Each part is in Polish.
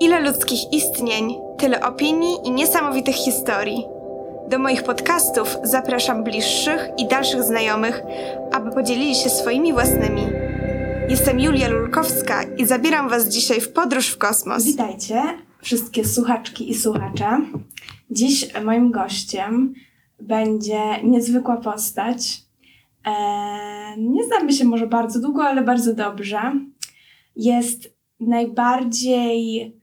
Ile ludzkich istnień, tyle opinii i niesamowitych historii. Do moich podcastów zapraszam bliższych i dalszych znajomych, aby podzielili się swoimi własnymi. Jestem Julia Lulkowska i zabieram Was dzisiaj w podróż w kosmos. Witajcie, wszystkie słuchaczki i słuchacze. Dziś moim gościem będzie niezwykła postać. Eee, nie znamy się może bardzo długo, ale bardzo dobrze. Jest najbardziej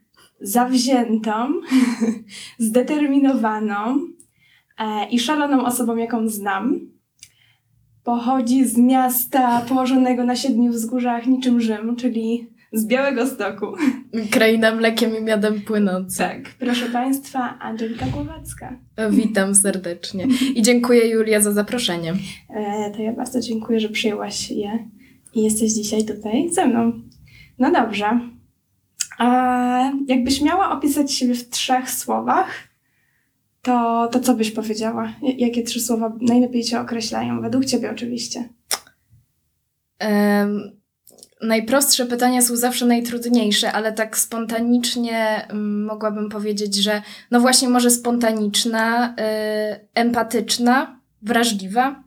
zawziętą, zdeterminowaną e, i szaloną osobą, jaką znam. Pochodzi z miasta położonego na siedmiu wzgórzach niczym Rzym, czyli z Białego Stoku. Kraina mlekiem i miodem płynąca. Tak, proszę Państwa, Angelika Głowacka. Witam serdecznie i dziękuję Julia za zaproszenie. E, to ja bardzo dziękuję, że przyjęłaś je i jesteś dzisiaj tutaj ze mną. No dobrze. A jakbyś miała opisać siebie w trzech słowach, to, to co byś powiedziała? Jakie trzy słowa najlepiej Cię określają? Według Ciebie oczywiście. Em, najprostsze pytania są zawsze najtrudniejsze, ale tak spontanicznie mm, mogłabym powiedzieć, że no właśnie może spontaniczna, y, empatyczna, wrażliwa.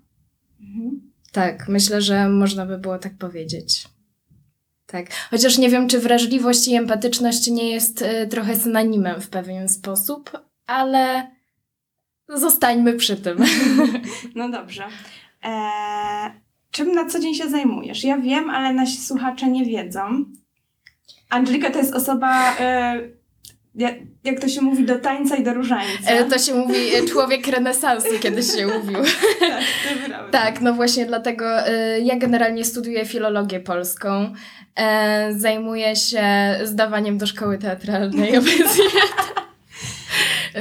Mhm. Tak, myślę, że można by było tak powiedzieć. Tak, chociaż nie wiem, czy wrażliwość i empatyczność nie jest y, trochę synonimem w pewien sposób, ale zostańmy przy tym. No dobrze. E, czym na co dzień się zajmujesz? Ja wiem, ale nasi słuchacze nie wiedzą. Angelika to jest osoba, e, jak, to się mówi, do tańca i do różańca. E, To się mówi e, człowiek renesansu, kiedyś się mówił. tak, to. Tak, no właśnie dlatego e, ja generalnie studiuję filologię polską. Zajmuję się zdawaniem do szkoły teatralnej obecnie.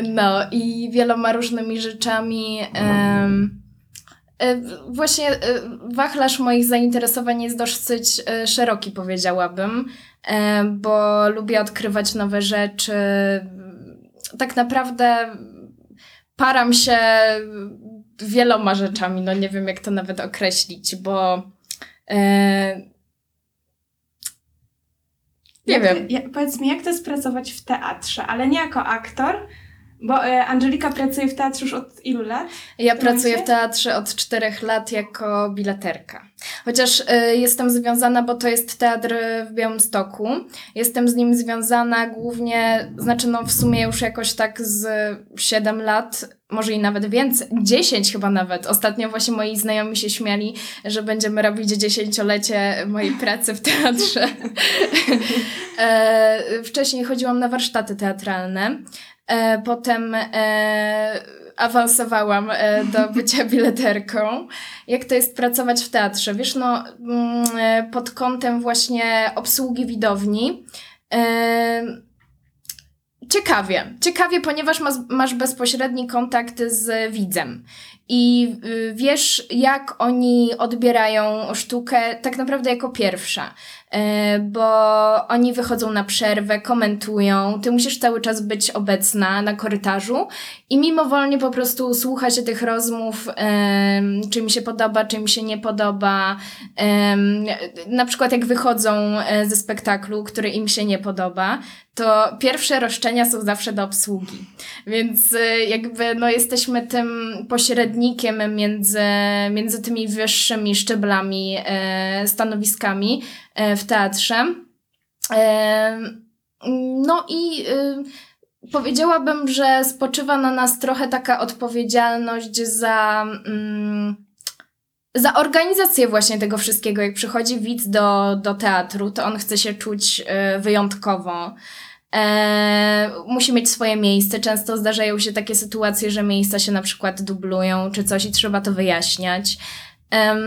No i wieloma różnymi rzeczami. e, Właśnie e, wachlarz moich zainteresowań jest dosyć e, szeroki, powiedziałabym, e, bo lubię odkrywać nowe rzeczy. Tak naprawdę param się wieloma rzeczami, no nie wiem jak to nawet określić, bo e, nie Jak- wiem. Ja, powiedz mi, jak to jest pracować w teatrze, ale nie jako aktor, bo e, Angelika pracuje w teatrze już od ilu lat? Ja pracuję momencie? w teatrze od czterech lat jako bileterka. Chociaż y, jestem związana, bo to jest teatr w Białymstoku. Jestem z nim związana głównie, znaczy no w sumie już jakoś tak z 7 lat, może i nawet więcej, 10 chyba nawet. Ostatnio właśnie moi znajomi się śmiali, że będziemy robić dziesięciolecie mojej pracy w teatrze. e, wcześniej chodziłam na warsztaty teatralne. E, potem e, awansowałam e, do bycia bileterką. Jak to jest pracować w teatrze? Wiesz, no, mm, pod kątem właśnie obsługi widowni. Ciekawie. Ciekawie, ponieważ masz, masz bezpośredni kontakt z widzem. I y, wiesz, jak oni odbierają sztukę tak naprawdę jako pierwsza. E, bo oni wychodzą na przerwę, komentują, ty musisz cały czas być obecna na korytarzu i mimowolnie po prostu słucha się tych rozmów, czy mi się podoba, czy mi się nie podoba. Na przykład jak wychodzą e, ze spektaklu, który im się nie podoba, to pierwsze roszczenia są zawsze do obsługi. Więc e, jakby no, jesteśmy tym pośrednikiem między, między tymi wyższymi szczeblami, e, stanowiskami e, w teatrze. E, no i y, powiedziałabym, że spoczywa na nas trochę taka odpowiedzialność za, mm, za organizację właśnie tego wszystkiego. Jak przychodzi widz do, do teatru, to on chce się czuć y, wyjątkowo. E, musi mieć swoje miejsce. Często zdarzają się takie sytuacje, że miejsca się na przykład dublują czy coś i trzeba to wyjaśniać. Em,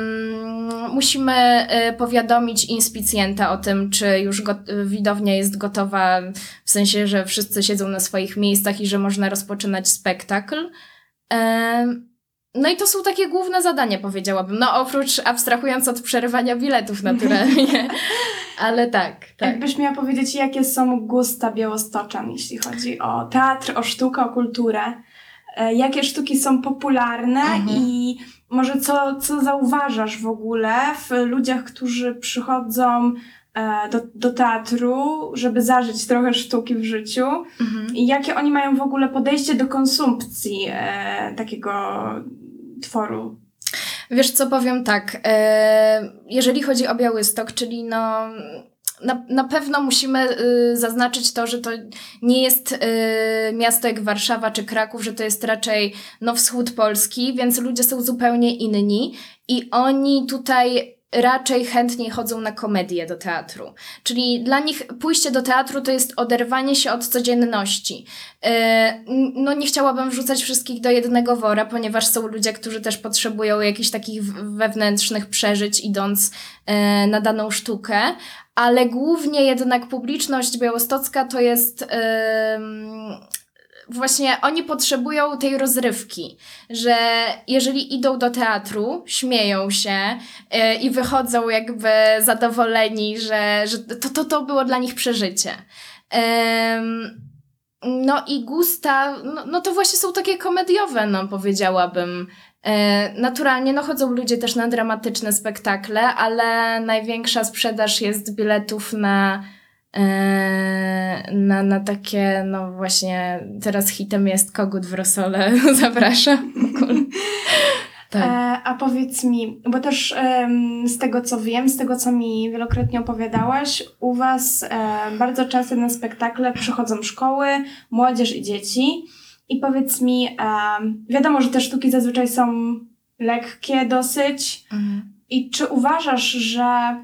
musimy e, powiadomić inspicjenta o tym, czy już widownia jest gotowa, w sensie, że wszyscy siedzą na swoich miejscach i że można rozpoczynać spektakl. Em, no i to są takie główne zadania, powiedziałabym. No oprócz abstrahując od przerywania biletów naturalnie. Ale tak, tak. Jakbyś miała powiedzieć, jakie są gusta białostoczan, jeśli chodzi o teatr, o sztukę, o kulturę? E, Jakie sztuki są popularne Mhm. i może co, co zauważasz w ogóle w ludziach, którzy przychodzą e, do, do teatru, żeby zażyć trochę sztuki w życiu Mhm. i jakie oni mają w ogóle podejście do konsumpcji e, takiego tworu. Wiesz co, powiem tak, e, jeżeli chodzi o Białystok, czyli no... Na, na pewno musimy y, zaznaczyć to, że to nie jest y, miasto jak Warszawa czy Kraków, że to jest raczej no, wschód Polski, więc ludzie są zupełnie inni i oni tutaj raczej chętniej chodzą na komedię do teatru. Czyli dla nich pójście do teatru to jest oderwanie się od codzienności. E, No nie chciałabym wrzucać wszystkich do jednego wora, ponieważ są ludzie, którzy też potrzebują jakichś takich wewnętrznych przeżyć, idąc e, na daną sztukę, ale głównie jednak publiczność białostocka to jest właśnie oni potrzebują tej rozrywki, że jeżeli idą do teatru, śmieją się e, i wychodzą jakby zadowoleni, że, że to, to, to było dla nich przeżycie. Em, no i gusta, no, no to właśnie są takie komediowe, no powiedziałabym. E, naturalnie, no chodzą ludzie też na dramatyczne spektakle, ale największa sprzedaż jest biletów na, na, na takie, no właśnie, teraz hitem jest Kogut w Rosole, zapraszam. Tak. E, a powiedz mi, bo też z tego co wiem, z tego co mi wielokrotnie opowiadałaś, u Was bardzo często na spektakle przychodzą szkoły, młodzież i dzieci. I powiedz mi, wiadomo, że te sztuki zazwyczaj są lekkie dosyć. Mhm. I czy uważasz, że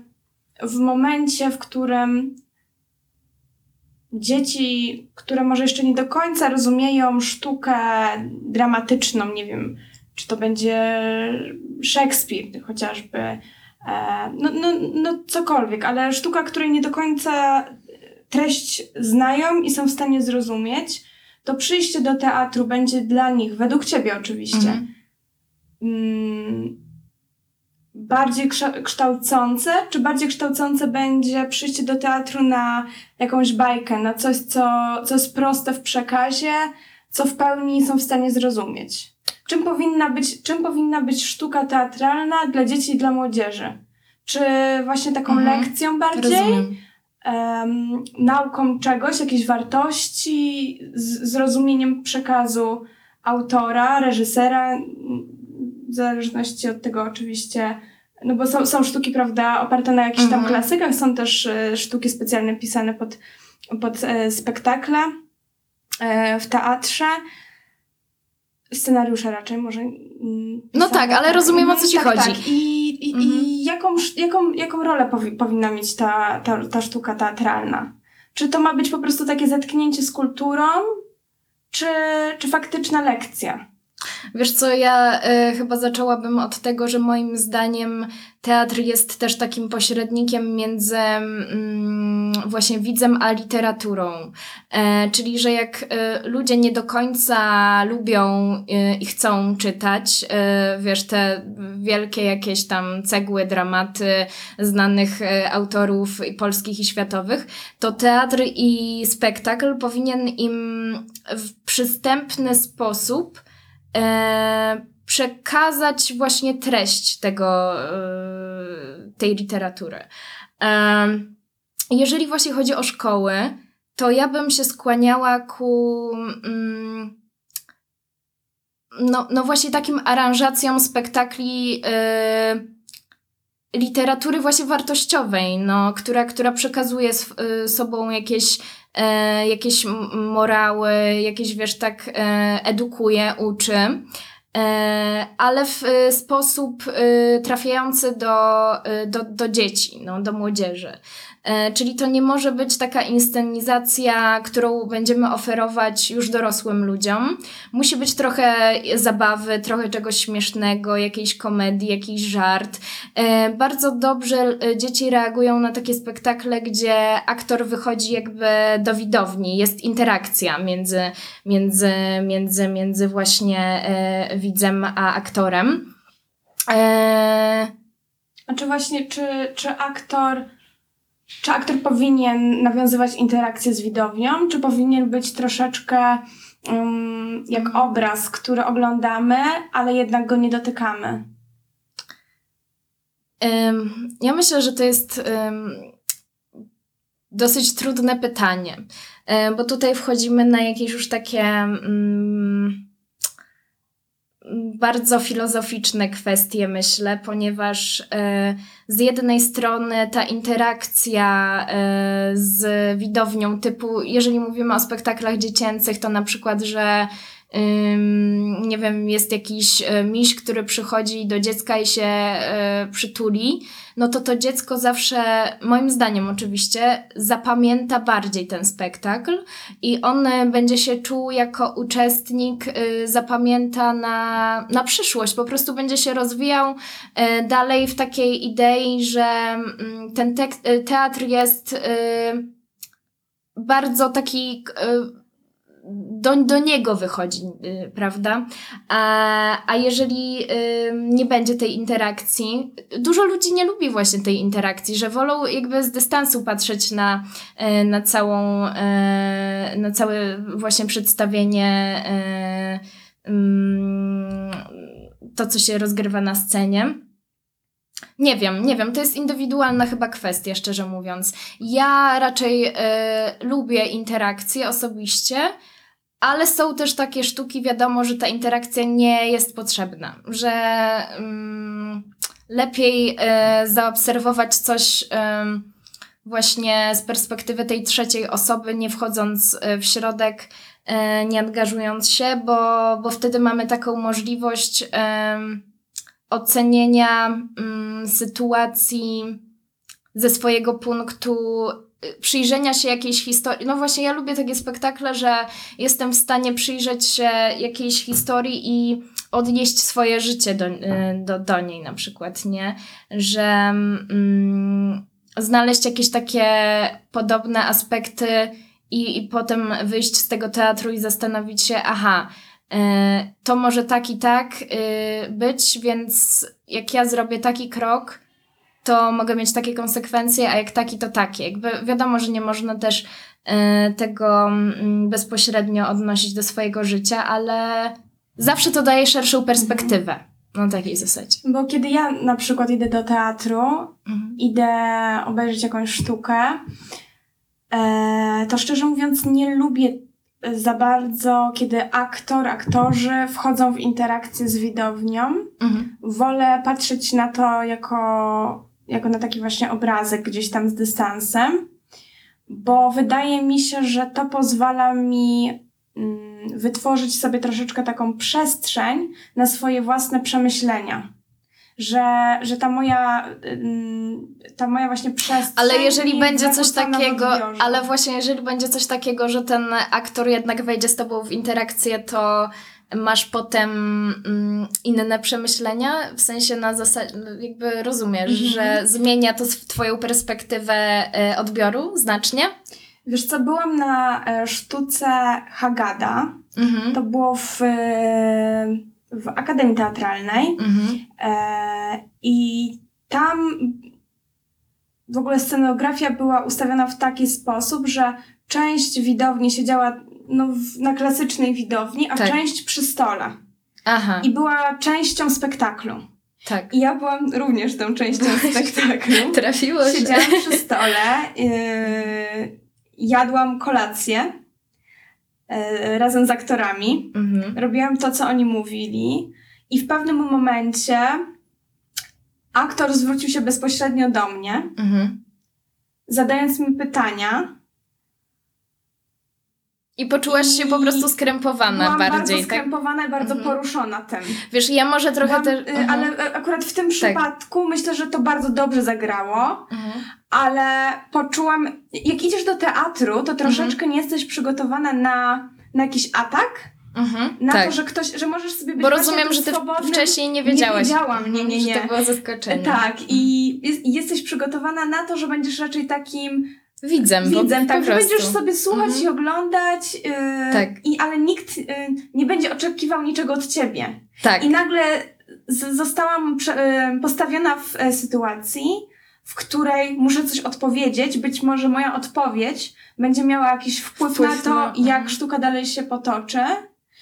w momencie, w którym dzieci, które może jeszcze nie do końca rozumieją sztukę dramatyczną, nie wiem, czy to będzie Szekspir chociażby, e, no, no, no cokolwiek, ale sztuka, której nie do końca treść znają i są w stanie zrozumieć, to przyjście do teatru będzie dla nich, według ciebie oczywiście, Mhm. Bardziej kształcące, czy bardziej kształcące będzie przyjście do teatru na jakąś bajkę, na coś, co, co jest proste w przekazie, co w pełni są w stanie zrozumieć? Czym powinna być, czym powinna być sztuka teatralna dla dzieci i dla młodzieży? Czy właśnie taką Mhm. lekcją bardziej? Em, nauką czegoś, jakiejś wartości, z, zrozumieniem przekazu autora, reżysera, w zależności od tego oczywiście, no bo są, są sztuki, prawda, oparte na jakichś tam Mhm. klasykach, są też e, sztuki specjalne pisane pod, pod e, spektakle e, w teatrze. Scenariusze raczej może. mm, No tak, ale rozumiem, o co ci tak, chodzi. Tak. I, i, Mhm. i jaką, sz- jaką, jaką rolę powi, powinna mieć ta, ta, ta sztuka teatralna? Czy to ma być po prostu takie zetknięcie z kulturą, czy, czy faktyczna lekcja? Wiesz co, ja e, chyba zaczęłabym od tego, że moim zdaniem teatr jest też takim pośrednikiem między mm, właśnie widzem a literaturą. E, czyli, że jak e, ludzie nie do końca lubią e, i chcą czytać, wiesz, te wielkie jakieś tam cegły, dramaty znanych autorów polskich i światowych, to teatr i spektakl powinien im w przystępny sposób przekazać właśnie treść tego, e, tej literatury. E, jeżeli właśnie chodzi o szkoły, to ja bym się skłaniała ku mm, no, no właśnie takim aranżacjom spektakli e, literatury właśnie wartościowej, no, która, która przekazuje y, sobą jakieś, e, jakieś morały, jakieś, wiesz, tak e, edukuje, uczy, e, ale w e, sposób e, trafiający do, e, do, do dzieci, no, do młodzieży. E, Czyli to nie może być taka inscenizacja, którą będziemy oferować już dorosłym ludziom. Musi być trochę zabawy, trochę czegoś śmiesznego, jakiejś komedii, jakiś żart. E, Bardzo dobrze e, dzieci reagują na takie spektakle, gdzie aktor wychodzi jakby do widowni, jest interakcja między, między, między, między właśnie widzem a aktorem. Czy właśnie, czy, czy aktor, czy aktor powinien nawiązywać interakcję z widownią, czy powinien być troszeczkę um, jak Mhm. obraz, który oglądamy, ale jednak go nie dotykamy? Ja myślę, że to jest dosyć trudne pytanie, bo tutaj wchodzimy na jakieś już takie mm, bardzo filozoficzne kwestie, myślę, ponieważ e, z jednej strony ta interakcja e, z widownią, typu, jeżeli mówimy o spektaklach dziecięcych, to na przykład, że nie wiem, jest jakiś e, miś, który przychodzi do dziecka i się e, przytuli, no to to dziecko zawsze, moim zdaniem oczywiście, zapamięta bardziej ten spektakl i on będzie się czuł jako uczestnik, y, zapamięta na, na przyszłość, po prostu będzie się rozwijał e, dalej w takiej idei, że mm, ten e, teatr jest y, bardzo taki y, do, do niego wychodzi, y, prawda? A, a jeżeli nie będzie tej interakcji, dużo ludzi nie lubi właśnie tej interakcji, że wolą jakby z dystansu patrzeć na, y, na całą, y, na całe właśnie przedstawienie, to co się rozgrywa na scenie. Nie wiem, nie wiem, to jest indywidualna chyba kwestia, szczerze mówiąc. Ja raczej y, lubię interakcje osobiście, ale są też takie sztuki, wiadomo, że ta interakcja nie jest potrzebna, że mm, lepiej y, zaobserwować coś y, właśnie z perspektywy tej trzeciej osoby, nie wchodząc y, w środek, y, nie angażując się, bo, bo wtedy mamy taką możliwość ocenienia mm, sytuacji ze swojego punktu przyjrzenia się jakiejś historii. No właśnie, ja lubię takie spektakle, że jestem w stanie przyjrzeć się jakiejś historii i odnieść swoje życie do, y, do, do niej na przykład, nie? Że mm, znaleźć jakieś takie podobne aspekty i, i potem wyjść z tego teatru i zastanowić się, aha, y, to może tak i tak y, być, więc jak ja zrobię taki krok, to mogę mieć takie konsekwencje, a jak taki, to takie. Jakby wiadomo, że nie można też e, tego mm, bezpośrednio odnosić do swojego życia, ale zawsze to daje szerszą perspektywę. Na takiej zasadzie. Bo kiedy ja na przykład idę do teatru, Mhm. idę obejrzeć jakąś sztukę, e, to szczerze mówiąc nie lubię za bardzo, kiedy aktor, aktorzy wchodzą w interakcję z widownią. Mhm. Wolę patrzeć na to jako, jako na taki właśnie obrazek gdzieś tam z dystansem, bo wydaje mi się, że to pozwala mi mm, wytworzyć sobie troszeczkę taką przestrzeń na swoje własne przemyślenia. Że, że ta moja, mm, ta moja właśnie przestrzeń. Ale jeżeli będzie coś takiego, ale właśnie jeżeli będzie coś takiego, że ten aktor jednak wejdzie z tobą w interakcję, to masz potem mm, inne przemyślenia, w sensie na zasadzie, jakby rozumiesz, Mhm. że zmienia to twoją perspektywę e, odbioru znacznie? Wiesz co, byłam na e, sztuce Hagada. Mhm. To było w, e, w Akademii Teatralnej. Mhm. I tam w ogóle scenografia była ustawiona w taki sposób, że część widowni siedziała no, w, na klasycznej widowni, a Tak. część przy stole. Aha, I była częścią spektaklu. tak. I ja byłam również tą częścią spektaklu. Trafiło się. Siedziałam przy stole, yy, jadłam kolację yy, razem z aktorami. Mhm. Robiłam to, co oni mówili, i w pewnym momencie aktor zwrócił się bezpośrednio do mnie, Mhm. zadając mi pytania. I poczułaś się po I prostu skrępowana Byłam bardziej, bardzo tak? skrępowana i bardzo Mhm. poruszona tym. Wiesz, ja może trochę też... y, Mhm. Ale akurat w tym przypadku myślę, że to bardzo dobrze zagrało, Mhm. ale poczułam, jak idziesz do teatru, to troszeczkę nie jesteś przygotowana na, na jakiś atak, Mhm. na tak. to, że ktoś, że możesz sobie być Bo rozumiem, że ty wcześniej nie wiedziałaś. Nie wiedziałam, nie, nie, Że nie. to było zaskoczenie. Tak, i jest, jesteś przygotowana na to, że będziesz raczej takim Widzem, widzem, tak, że będziesz sobie słuchać Mhm. i oglądać, yy, Tak. i, ale nikt yy, nie będzie oczekiwał niczego od ciebie. Tak. I nagle z, zostałam prze, yy, postawiona w e, sytuacji, w której muszę coś odpowiedzieć. Być może moja odpowiedź będzie miała jakiś wpływ, Wpływ na to, na- jak mhm. sztuka dalej się potoczy.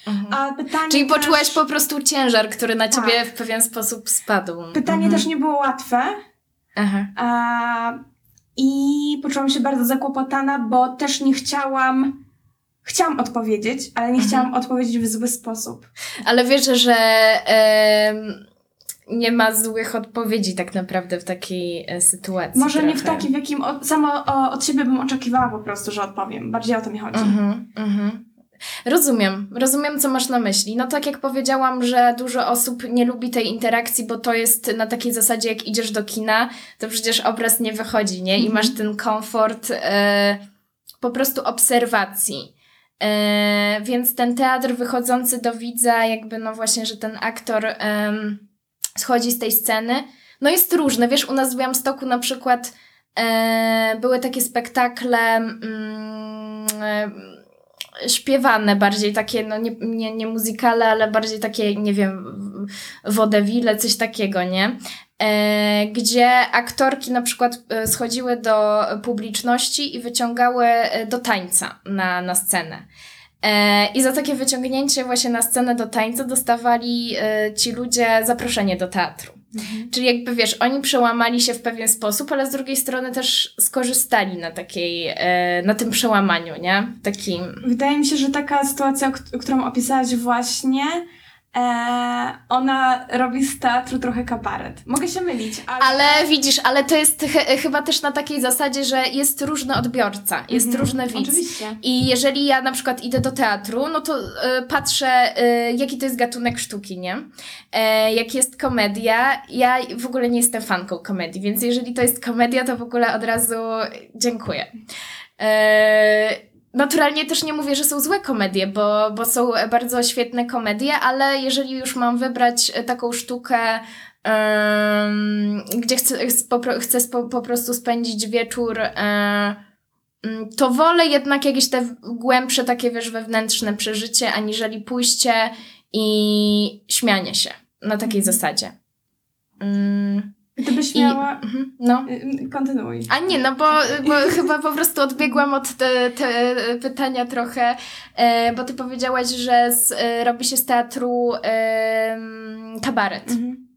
Mhm. A pytanie Czyli też, poczułaś po prostu ciężar, który na Tak. ciebie w pewien sposób spadł. Pytanie Mhm. też nie było łatwe, Aha. a, i poczułam się bardzo zakłopotana, bo też nie chciałam. Chciałam odpowiedzieć, ale nie Mhm. chciałam odpowiedzieć w zły sposób. Ale wiesz, że em, nie ma złych odpowiedzi tak naprawdę w takiej e, sytuacji. Może nie w trochę. takim, w jakim od, samo o, od siebie bym oczekiwała po prostu, że odpowiem. Bardziej o to mi chodzi. Mhm, mhm. Rozumiem, rozumiem, co masz na myśli. No tak jak powiedziałam, że dużo osób nie lubi tej interakcji, bo to jest na takiej zasadzie, jak idziesz do kina, to przecież obraz nie wychodzi, nie? I Mhm. masz ten komfort e, po prostu obserwacji. E, więc ten teatr wychodzący do widza, jakby no właśnie, że ten aktor schodzi z tej sceny, no jest różny. Wiesz, u nas w Białymstoku na przykład e, były takie spektakle mm, śpiewane bardziej, takie, no nie, nie, nie muzykale, ale bardziej takie, nie wiem, wodewile, coś takiego, nie? E, gdzie aktorki na przykład e, schodziły do publiczności i wyciągały e, do tańca na, na scenę. I za takie wyciągnięcie właśnie na scenę do tańca dostawali ci ludzie zaproszenie do teatru. Czyli jakby wiesz, oni przełamali się w pewien sposób, ale z drugiej strony też skorzystali na takiej, e, na tym przełamaniu, nie? Takim. Wydaje mi się, że taka sytuacja, którą opisałaś właśnie, e, ona robi z teatru trochę kabaret. Mogę się mylić, ale... Ale widzisz, ale to jest ch- chyba też na takiej zasadzie, że jest różny odbiorca, jest Mhm, różny widz. Oczywiście. I jeżeli ja na przykład idę do teatru, no to e, patrzę, e, jaki to jest gatunek sztuki, nie? E, jak jest komedia, ja w ogóle nie jestem fanką komedii, więc jeżeli to jest komedia, to w ogóle od razu dziękuję. E, Naturalnie też nie mówię, że są złe komedie, bo, bo są bardzo świetne komedie, ale jeżeli już mam wybrać e, taką sztukę, em, gdzie chcę, po, pro- chcę spo, po prostu spędzić wieczór, e, mm, to wolę jednak jakieś te głębsze, takie wiesz, wewnętrzne przeżycie, aniżeli pójście i śmianie się na takiej zasadzie. Mm, Gdybyś I, miała... mhm, no. Y, Kontynuuj. A nie, no bo, bo chyba po prostu odbiegłam od te, te pytania trochę, e, bo ty powiedziałaś, że z, e, robi się z teatru em, kabaret. Mhm.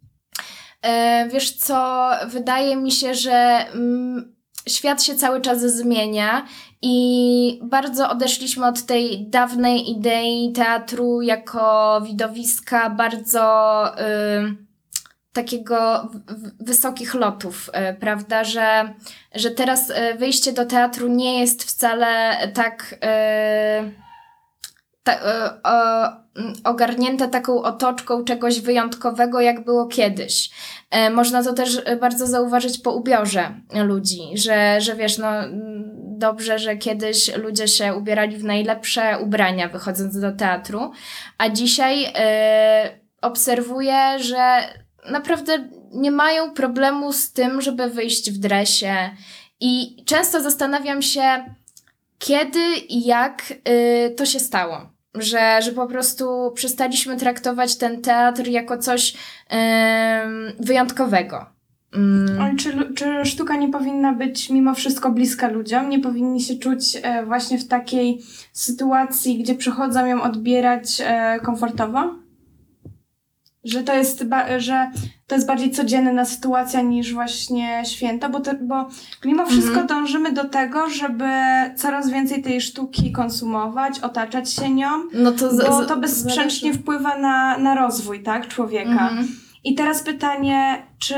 E, wiesz co, wydaje mi się, że mm, świat się cały czas zmienia i bardzo odeszliśmy od tej dawnej idei teatru jako widowiska bardzo ym, takiego wysokich lotów, e, prawda, że, że teraz e, wyjście do teatru nie jest wcale tak e, ta, ogarnięte taką otoczką czegoś wyjątkowego, jak było kiedyś. Można to też bardzo zauważyć po ubiorze ludzi, że, że wiesz, no dobrze, że kiedyś ludzie się ubierali w najlepsze ubrania wychodząc do teatru, a dzisiaj obserwuję, że naprawdę nie mają problemu z tym, żeby wyjść w dresie i często zastanawiam się, kiedy i jak y, to się stało. Że, że po prostu przestaliśmy traktować ten teatr jako coś ym, wyjątkowego. Mm. Ale czy, czy sztuka nie powinna być mimo wszystko bliska ludziom? Nie powinni się czuć e, właśnie w takiej sytuacji, gdzie przychodzą ją odbierać e, komfortowo? Że to, jest że to jest bardziej codzienna sytuacja niż właśnie święto, bo, bo mimo wszystko Mhm. dążymy do tego, żeby coraz więcej tej sztuki konsumować, otaczać się nią, No to z- bo to bezsprzecznie zależy- wpływa na, na rozwój tak, człowieka. Mhm. I teraz pytanie, czy,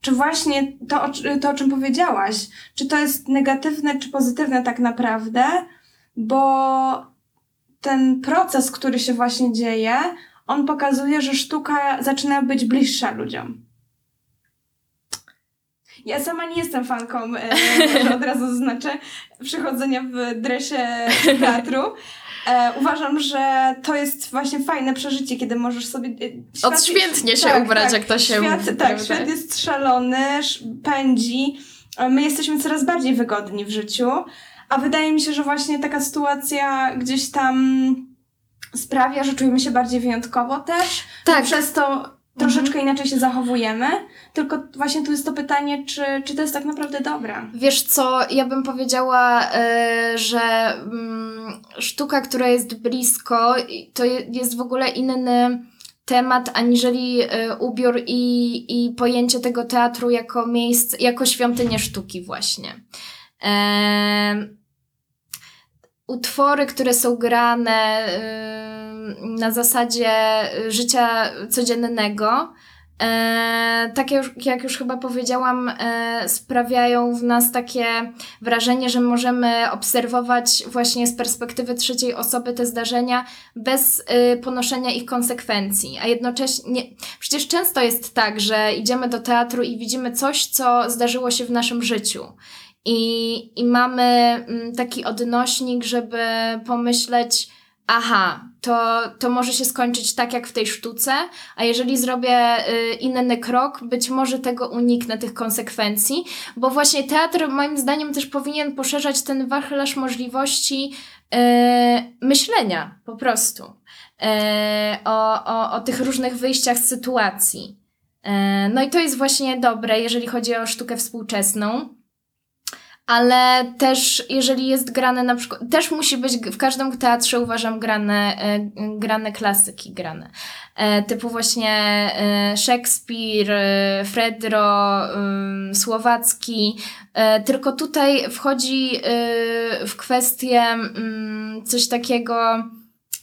czy właśnie to, to, o czym powiedziałaś, czy to jest negatywne, czy pozytywne tak naprawdę, bo ten proces, który się właśnie dzieje, on pokazuje, że sztuka zaczyna być bliższa ludziom. Ja sama nie jestem fanką, e, od razu zaznaczę, przychodzenia w dresie teatru. E, uważam, że to jest właśnie fajne przeżycie, kiedy możesz sobie... e, świat- Odświętnie się tak, ubrać, tak. jak to się świat. Tak, prawda? świat jest szalony, sz- pędzi. A My jesteśmy coraz bardziej wygodni w życiu, a wydaje mi się, że właśnie taka sytuacja gdzieś tam sprawia, że czujemy się bardziej wyjątkowo też. Tak. Przez to troszeczkę inaczej się zachowujemy. Tylko właśnie tu jest to pytanie, czy, czy to jest tak naprawdę dobre. Wiesz co, ja bym powiedziała, e, że mm, sztuka, która jest blisko, to je, jest w ogóle inny temat, aniżeli e, ubiór i, i pojęcie tego teatru jako miejsce, jako świątynię sztuki właśnie. E, utwory, które są grane na zasadzie życia codziennego, E, tak jak, już chyba powiedziałam, e, sprawiają w nas takie wrażenie, że możemy obserwować właśnie z perspektywy trzeciej osoby te zdarzenia bez e, ponoszenia ich konsekwencji. A jednocześnie, przecież często jest tak, że idziemy do teatru i widzimy coś, co zdarzyło się w naszym życiu. I, i mamy mm, taki odnośnik, żeby pomyśleć, aha, to, to może się skończyć tak jak w tej sztuce, a jeżeli zrobię y, inny krok, być może tego uniknę, tych konsekwencji, bo właśnie teatr moim zdaniem też powinien poszerzać ten wachlarz możliwości y, myślenia po prostu y, o, o, o tych różnych wyjściach z sytuacji. Y, no i to jest właśnie dobre, jeżeli chodzi o sztukę współczesną ale też jeżeli jest grane na przykład, też musi być w każdym teatrze uważam grane, e, grane klasyki grane. E, typu właśnie e, Szekspir, Fredro, Słowacki. Tylko tutaj wchodzi w kwestię coś takiego,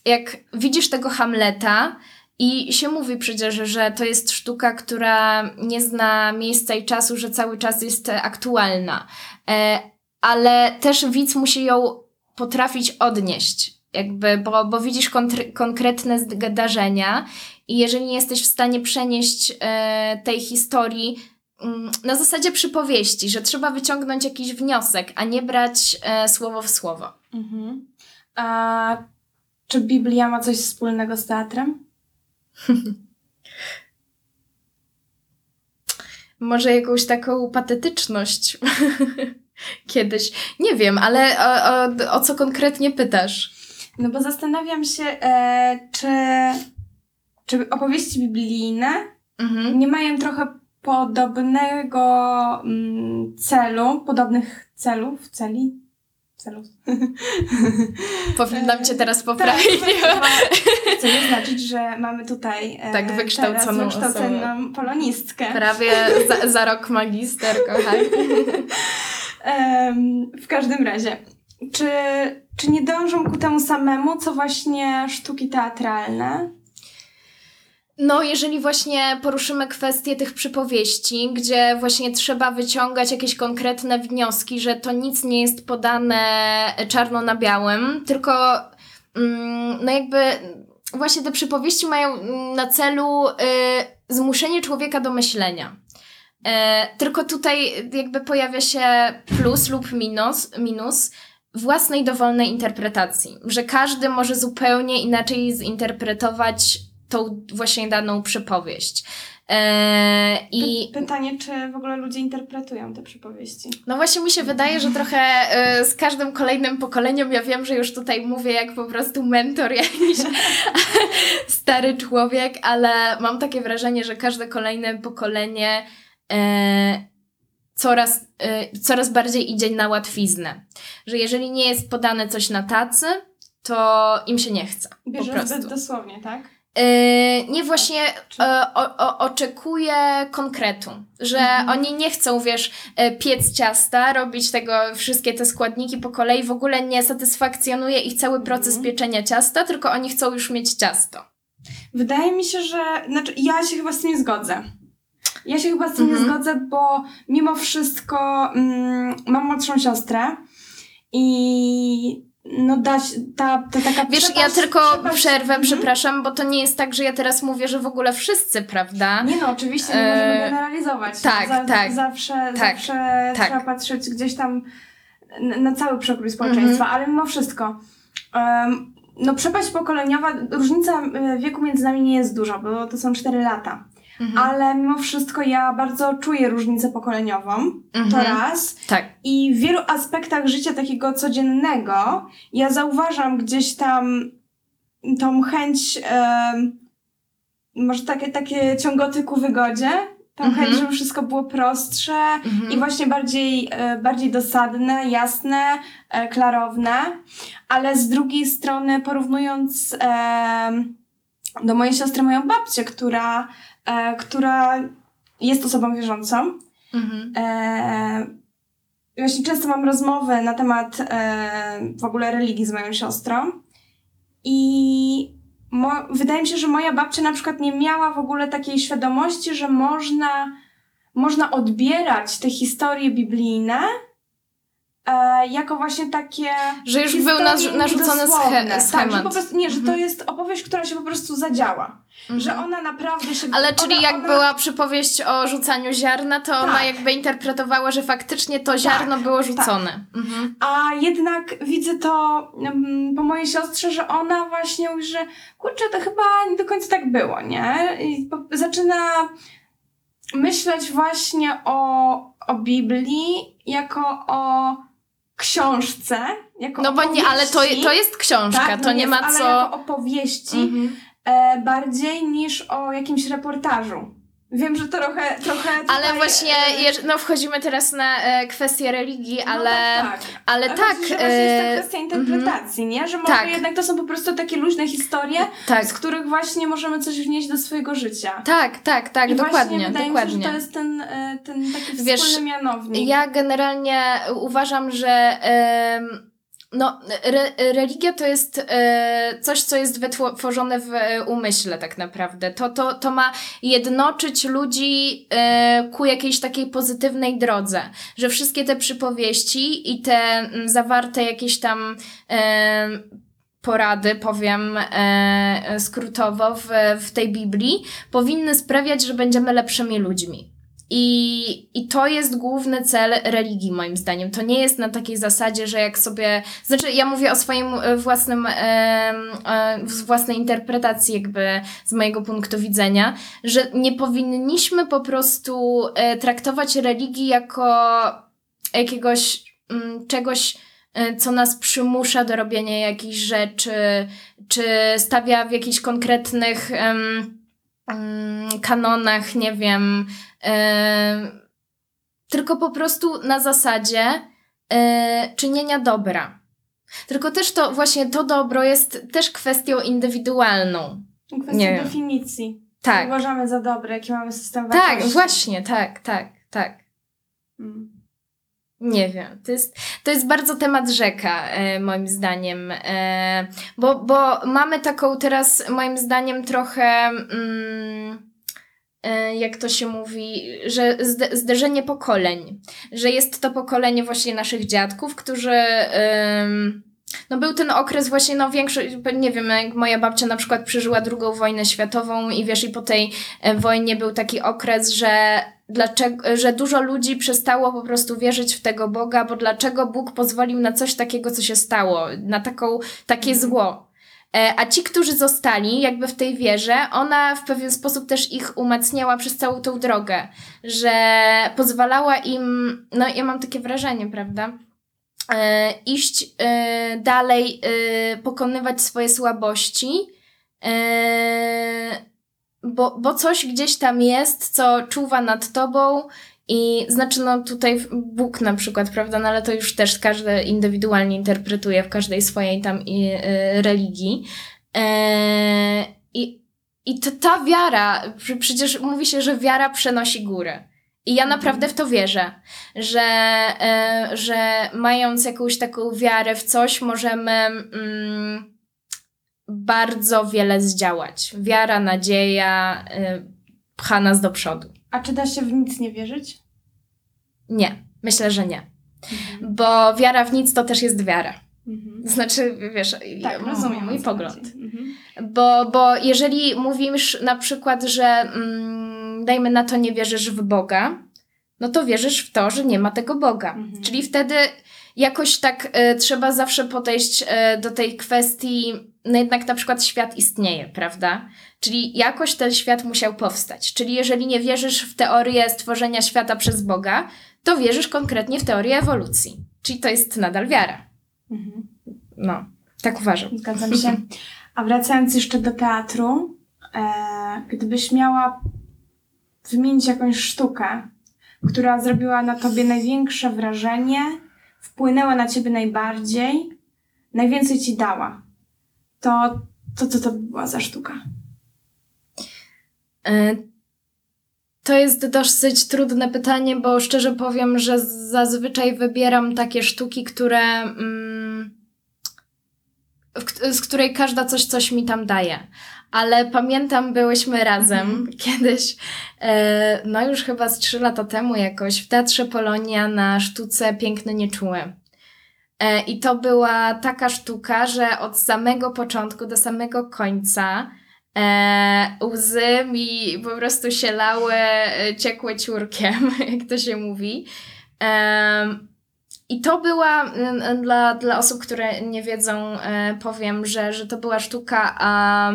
jak widzisz tego Hamleta, i się mówi przecież, że to jest sztuka, która nie zna miejsca i czasu, że cały czas jest aktualna. E, ale też widz musi ją potrafić odnieść, jakby, bo, bo widzisz konkretne zdarzenia i jeżeli nie jesteś w stanie przenieść e, tej historii mm, na zasadzie przypowieści, że trzeba wyciągnąć jakiś wniosek, a nie brać e, słowo w słowo. Mhm. A czy Biblia ma coś wspólnego z teatrem? Może jakąś taką patetyczność kiedyś. Nie wiem, ale o, o, o, co konkretnie pytasz? No bo zastanawiam się, e, czy, czy opowieści biblijne mhm. nie mają trochę podobnego mm, celu, podobnych celów, celi? Celów. Powinnam cię teraz poprawić. Tak, chcę znaczyć, że mamy tutaj e, tak, wykształconą, wykształconą polonistkę. Prawie za, za rok magister, kochaj. w każdym razie, czy, czy nie dążą ku temu samemu, co właśnie sztuki teatralne? No, jeżeli właśnie poruszymy kwestię tych przypowieści, gdzie właśnie trzeba wyciągać jakieś konkretne wnioski, że to nic nie jest podane czarno na białym, tylko mm, no jakby właśnie te przypowieści mają na celu y, zmuszenie człowieka do myślenia. E, tylko tutaj jakby pojawia się plus lub minus, minus własnej dowolnej interpretacji, że każdy może zupełnie inaczej zinterpretować tą właśnie daną przypowieść. Eee, i Pytanie, czy w ogóle ludzie interpretują te przypowieści? No właśnie mi się wydaje, że trochę e, z każdym kolejnym pokoleniem, ja wiem, że już tutaj mówię jak po prostu mentor jakiś stary człowiek, ale mam takie wrażenie, że każde kolejne pokolenie e, coraz, e, coraz bardziej idzie na łatwiznę. Że jeżeli nie jest podane coś na tacy, to im się nie chce. Bierze po prostu. zbyt dosłownie, tak? Yy, nie właśnie e, o, o, oczekuje konkretu, że mhm. oni nie chcą, wiesz, e, piec ciasta, robić tego, wszystkie te składniki po kolei, w ogóle nie satysfakcjonuje ich cały proces mhm. pieczenia ciasta, tylko oni chcą już mieć ciasto. Wydaje mi się, że, znaczy ja się chyba z tym nie zgodzę. Ja się chyba z tym mhm. nie zgodzę, bo mimo wszystko mm, mam młodszą siostrę i no dać ta, ta taka Wiesz, ja tylko przerwę, mhm. przepraszam, bo to nie jest tak, że ja teraz mówię, że w ogóle wszyscy, prawda? Nie no, oczywiście nie możemy e, generalizować. Tak, Za, tak. Zawsze, tak, zawsze tak. trzeba patrzeć gdzieś tam na, cały przekrój społeczeństwa, mhm. ale mimo wszystko um, no przepaść pokoleniowa, różnica wieku między nami nie jest duża, bo to są 4 lata. Mhm. Ale mimo wszystko ja bardzo czuję różnicę pokoleniową. Mhm. To raz. Tak. I w wielu aspektach życia takiego codziennego ja zauważam gdzieś tam tą chęć, może takie, takie ciągoty ku wygodzie, tą mhm. chęć, żeby wszystko było prostsze mhm. i właśnie bardziej, e, bardziej dosadne, jasne, e, klarowne, ale z drugiej strony porównując do mojej siostry moją babcię, która, e, która jest osobą wierzącą. Mhm. E, właśnie często mam rozmowy na temat e, w ogóle religii z moją siostrą i mo- wydaje mi się, że moja babcia na przykład nie miała w ogóle takiej świadomości, że można, można odbierać te historie biblijne e, jako właśnie takie Że już był narzu- narzucony Tak, że schemat. po prostu, nie, że to Mhm. jest opowieść, która się po prostu zadziała. Że Mhm. ona naprawdę się... Ale czyli ona, jak ona, była przypowieść o rzucaniu ziarna, to ona Tak. jakby interpretowała, że faktycznie to ziarno było rzucone. Mhm. A jednak widzę to mm, po mojej siostrze, że ona właśnie mówi, że kurczę, to chyba nie do końca tak było, nie? I zaczyna myśleć właśnie o, o Biblii jako o książce, jako No bo nie, ale to, to jest książka, tak, to no nie jest, ma ale co... jako opowieści Mhm. e, bardziej niż o jakimś reportażu. Wiem, że trochę, trochę Ale tutaj, właśnie, e, no wchodzimy teraz na e, kwestię religii, no ale, tak, tak. ale Ale tak, chodzi, że właśnie jest e, ta kwestia interpretacji, nie? Że może Tak. jednak to są po prostu takie luźne historie, tak, z których właśnie możemy coś wnieść do swojego życia. tak, tak, tak, I dokładnie, właśnie wydaje dokładnie. mi się, że to jest ten, e, ten taki Wiesz, wspólny mianownik. Ja generalnie uważam, że em, no, re, religia to jest e, coś, co jest wytworzone w e, umyśle tak naprawdę. To, to, to ma jednoczyć ludzi e, ku jakiejś takiej pozytywnej drodze, że wszystkie te przypowieści i te mm, zawarte jakieś tam em, porady, powiem e, skrótowo, w, w tej Biblii, powinny sprawiać, że będziemy lepszymi ludźmi. I, I to jest główny cel religii, moim zdaniem. To nie jest na takiej zasadzie, że jak sobie. Znaczy, ja mówię o swoim e, własnym, e, z własnej interpretacji, jakby z mojego punktu widzenia, że nie powinniśmy po prostu e, traktować religii jako jakiegoś mm, czegoś, e, co nas przymusza do robienia jakichś rzeczy, czy stawia w jakichś konkretnych em, kanonach, nie wiem, em, tylko po prostu na zasadzie e, czynienia dobra. Tylko też to właśnie to dobro jest też kwestią indywidualną. Kwestia nie definicji. Tak. Co uważamy za dobre, jaki mamy system Tak, wartości. właśnie, tak, tak, tak. Mm. Nie wiem, to jest, to jest bardzo temat rzeka, e, moim zdaniem, e, bo, bo mamy taką teraz, moim zdaniem, trochę, mm, e, jak to się mówi, że zde, zderzenie pokoleń, że jest to pokolenie właśnie naszych dziadków, którzy. no był ten okres właśnie, no większość, nie wiem, jak moja babcia na przykład przeżyła drugą wojnę światową i wiesz, i po tej e, wojnie był taki okres, że dlaczego, że dużo ludzi przestało po prostu wierzyć w tego Boga, bo dlaczego Bóg pozwolił na coś takiego, co się stało, na taką, takie zło. E, A ci, którzy zostali jakby w tej wierze, ona w pewien sposób też ich umacniała przez całą tą drogę, że pozwalała im, no ja mam takie wrażenie, prawda? E, iść e, dalej, e, pokonywać swoje słabości, e, bo, bo coś gdzieś tam jest, co czuwa nad tobą i znaczy no tutaj Bóg na przykład, prawda, no ale to już też każdy indywidualnie interpretuje w każdej swojej tam i, y, religii. E, I, i to, ta wiara, przecież mówi się, że wiara przenosi górę. I ja naprawdę w to wierzę, że, e, że mając jakąś taką wiarę w coś, możemy mm, bardzo wiele zdziałać. Wiara, nadzieja y, pcha nas do przodu. A czy da się w nic nie wierzyć? Nie, myślę, że nie. Bo wiara w nic to też jest wiara. Mhm. Znaczy, wiesz, Tak, ja- rozumiem. mój pogląd. Mhm. Bo, bo jeżeli mówisz na przykład, że mm, dajmy na to nie wierzysz w Boga, no to wierzysz w to, że nie ma tego Boga. Mhm. Czyli wtedy jakoś tak e, trzeba zawsze podejść e, do tej kwestii, no jednak na przykład świat istnieje, prawda? Czyli jakoś ten świat musiał powstać. Czyli jeżeli nie wierzysz w teorię stworzenia świata przez Boga, to wierzysz konkretnie w teorię ewolucji. Czyli to jest nadal wiara. Mhm. No, tak uważam. Zgadzam się. A wracając jeszcze do teatru, e, gdybyś miała wymienić jakąś sztukę, która zrobiła na tobie największe wrażenie, wpłynęła na ciebie najbardziej, najwięcej ci dała, to to co to by była za sztuka? E, To jest dosyć trudne pytanie, bo szczerze powiem, że zazwyczaj wybieram takie sztuki, które. Mm, z której każda coś, coś mi tam daje. Ale pamiętam, byłyśmy razem kiedyś, e, no już chyba z trzy lata temu jakoś, w Teatrze Polonia na sztuce Piękny Nieczuły. E, I to była taka sztuka, że od samego początku do samego końca e, łzy mi po prostu się lały, e, ciekły ciurkiem, jak to się mówi. Em, I to była, dla, dla osób, które nie wiedzą, e, powiem, że, że to była sztuka a,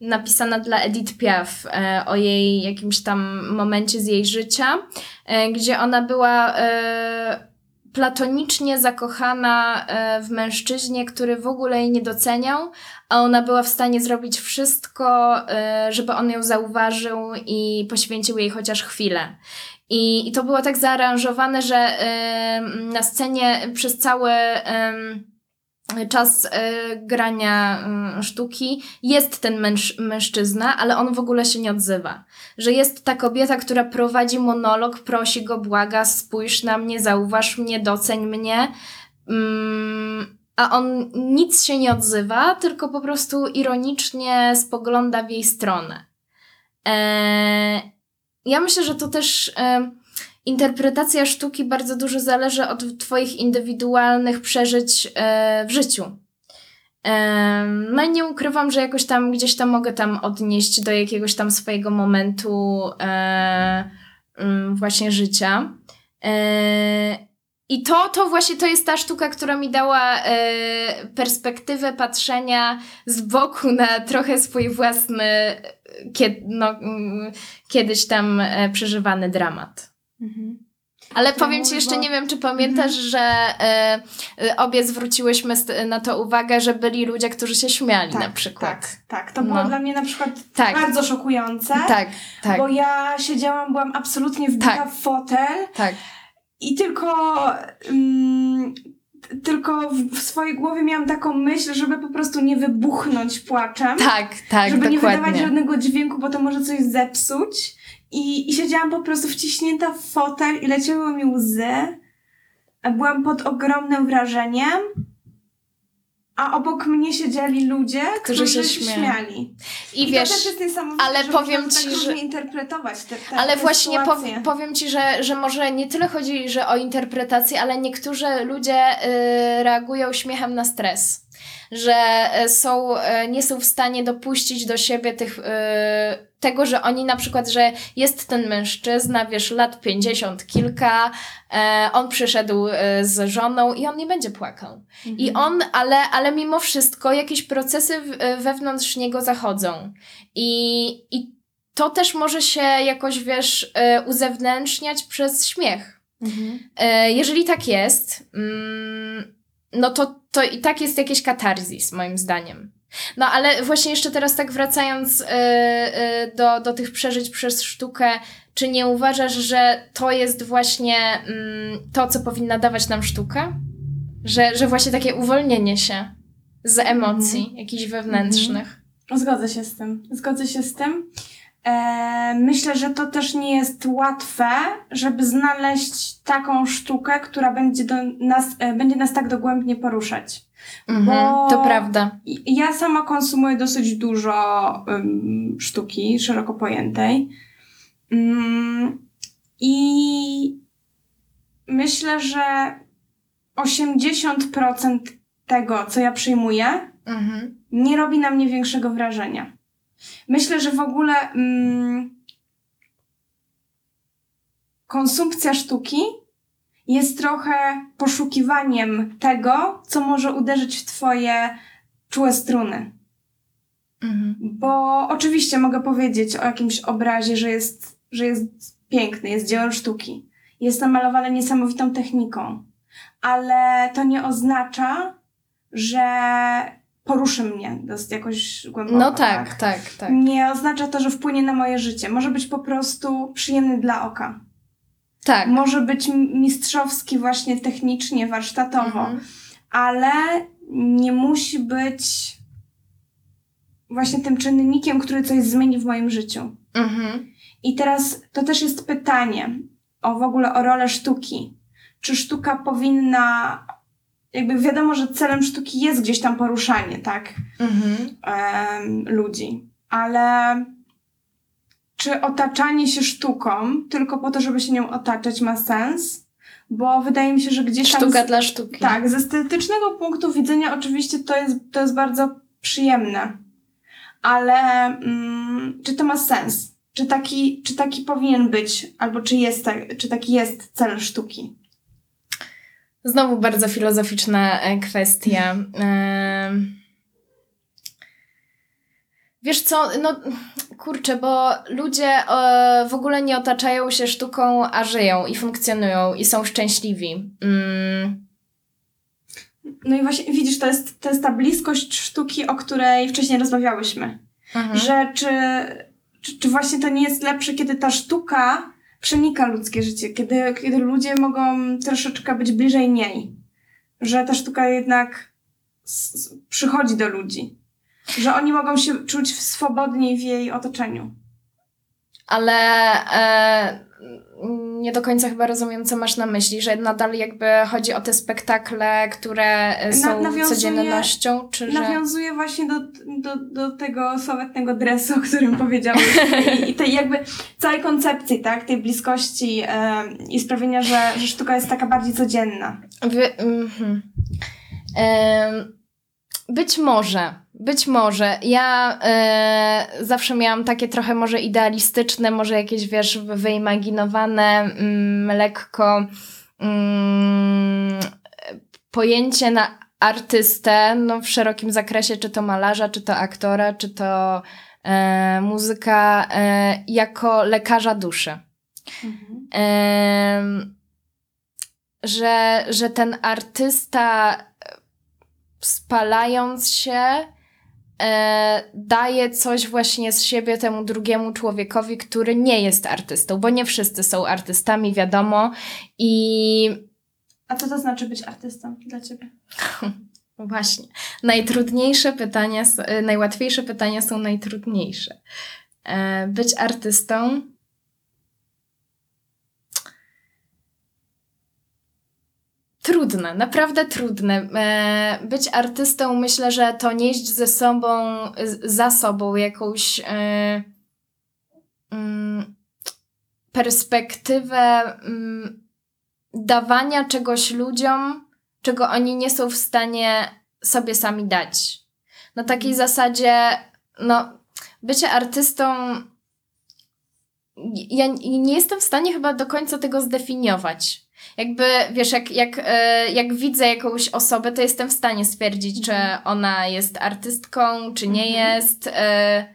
napisana dla Edith Piaf e, o jej jakimś tam momencie z jej życia, e, gdzie ona była e, platonicznie zakochana e, w mężczyźnie, który w ogóle jej nie doceniał, a ona była w stanie zrobić wszystko, e, żeby on ją zauważył i poświęcił jej chociaż chwilę. I, i to było tak zaaranżowane, że na scenie przez cały em, czas e, grania mm, sztuki jest ten męż, mężczyzna, ale on w ogóle się nie odzywa. Że jest ta kobieta, która prowadzi monolog, prosi go, błaga, spójrz na mnie, zauważ mnie, doceń mnie. Mm, a on nic się nie odzywa, tylko po prostu ironicznie spogląda w jej stronę. E, ja myślę, że to też interpretacja sztuki bardzo dużo zależy od Twoich indywidualnych przeżyć e, w życiu. Em, No i nie ukrywam, że jakoś tam gdzieś tam mogę tam odnieść do jakiegoś tam swojego momentu e, mm, właśnie życia. E, I to, to właśnie to jest ta sztuka, która mi dała e, perspektywę patrzenia z boku na trochę swój własny, e, no, mm, kiedyś tam e, przeżywany dramat. Mhm. Ale To powiem ci jeszcze, nie wiem, czy pamiętasz, że e, e, obie zwróciłyśmy na to uwagę, że byli ludzie, którzy się śmiali na przykład. Tak, tak. To No. było dla mnie na przykład Tak. bardzo szokujące. Tak, tak, Bo ja siedziałam, byłam absolutnie wbita Tak. w fotel tak. i tylko, mm, tylko w, swojej głowie miałam taką myśl, żeby po prostu nie wybuchnąć płaczem. Tak, tak, żeby nie wydawać dokładnie. żadnego dźwięku, bo to może coś zepsuć. I, I siedziałam po prostu wciśnięta w fotel i leciały mi łzy. A Byłam pod ogromnym wrażeniem. A obok mnie siedzieli ludzie, Którzy którzy, się śmiali. śmiali. I, I wiesz, to też jest niesamowite, ale powiem ci, tak że- interpretować te, te ale te właśnie pow, powiem ci, że, że może nie tyle chodzi że o interpretację, ale niektórzy ludzie y, reagują śmiechem na stres. Że y, są, y, nie są w stanie dopuścić do siebie tych, y, tego, że oni na przykład, że jest ten mężczyzna, wiesz, lat 50 kilka, e, on przyszedł z żoną i on nie będzie płakał. I Mhm. on, ale, ale mimo wszystko jakieś procesy wewnątrz niego zachodzą. I, I to też może się jakoś, wiesz, e, uzewnętrzniać przez śmiech. Mhm. E, Jeżeli tak jest, mm, no to, to i tak jest jakieś katarzis, moim zdaniem. No ale właśnie jeszcze teraz tak wracając e, e, do, do tych przeżyć przez sztukę, czy nie uważasz, że to jest właśnie mm, to, co powinna dawać nam sztuka? Że, że właśnie takie uwolnienie się z emocji jakichś wewnętrznych. Zgodzę się z tym. Zgodzę się z tym. E, myślę, że to też nie jest łatwe, żeby znaleźć taką sztukę, która będzie, do nas, e, będzie nas tak dogłębnie poruszać. Mhm, To prawda. Ja sama konsumuję dosyć dużo ym, sztuki szeroko pojętej. Ym, I myślę, że 80% tego, co ja przyjmuję, Mhm. nie robi na mnie większego wrażenia. Myślę, że w ogóle mm, konsumpcja sztuki jest trochę poszukiwaniem tego, co może uderzyć w Twoje czułe struny. Mhm. Bo oczywiście mogę powiedzieć o jakimś obrazie, że jest, że jest piękny, jest dziełem sztuki. Jest namalowany niesamowitą techniką. Ale to nie oznacza, że poruszy mnie dosyć jakoś głęboko. No tak, tak, tak. Nie oznacza to, że wpłynie na moje życie. Może być po prostu przyjemny dla oka. Tak. Może być mistrzowski właśnie technicznie, warsztatowo Mhm. ale nie musi być właśnie tym czynnikiem, który coś zmieni w moim życiu. Mhm. I teraz to też jest pytanie o w ogóle o rolę sztuki. Czy sztuka powinna, jakby wiadomo, że celem sztuki jest gdzieś tam poruszanie, tak, Mhm. em, ludzi, ale czy otaczanie się sztuką tylko po to, żeby się nią otaczać ma sens? Bo wydaje mi się, że gdzieś tam... Sztuka dla sztuki. Tak, z estetycznego punktu widzenia oczywiście to jest, to jest bardzo przyjemne, ale mm, czy to ma sens? Czy taki, czy taki powinien być, albo czy, jest, czy taki jest cel sztuki? Znowu bardzo filozoficzna e, kwestia. Em, Wiesz co, no kurczę, bo ludzie e, w ogóle nie otaczają się sztuką, a żyją i funkcjonują i są szczęśliwi. Mm, No i właśnie widzisz, to jest, to jest ta bliskość sztuki, o której wcześniej rozmawiałyśmy. mhm. Że czy, czy, czy właśnie to nie jest lepsze, kiedy ta sztuka przenika ludzkie życie, kiedy, kiedy ludzie mogą troszeczkę być bliżej niej. Że ta sztuka jednak przychodzi do ludzi. Że oni mogą się czuć swobodniej w jej otoczeniu. Ale e, nie do końca chyba rozumiem, co masz na myśli, że nadal jakby chodzi o te spektakle, które e, Na- są nawiązuje- codziennością, czy że... Nawiązuje właśnie do, do, do tego sławetnego dresu, o którym powiedziałyśmy i, i tej jakby całej koncepcji, tak, tej bliskości em, i sprawienia, że, że sztuka jest taka bardziej codzienna. Wy, mhm. Em, być może, być może. Ja e, zawsze miałam takie trochę może idealistyczne, może jakieś, wiesz, wyimaginowane, mm, lekko mm, pojęcie na artystę, no w szerokim zakresie, czy to malarza, czy to aktora, czy to e, muzyka, e, jako lekarza duszy. Em, że, że ten artysta spalając się daje coś właśnie z siebie temu drugiemu człowiekowi, który nie jest artystą, bo nie wszyscy są artystami, wiadomo. I A co to znaczy być artystą dla ciebie? właśnie, najtrudniejsze pytania, e, najłatwiejsze pytania są najtrudniejsze. E, być artystą Trudne, naprawdę trudne. E, Być artystą myślę, że to nieść ze sobą, za sobą jakąś e, mm, perspektywę mm, dawania czegoś ludziom, czego oni nie są w stanie sobie sami dać. Na takiej zasadzie, no, bycie artystą. Ja nie jestem w stanie chyba do końca tego zdefiniować. Jakby, wiesz, jak, jak, e, jak widzę jakąś osobę, to jestem w stanie stwierdzić, czy ona jest artystką, czy nie Mhm. jest. e,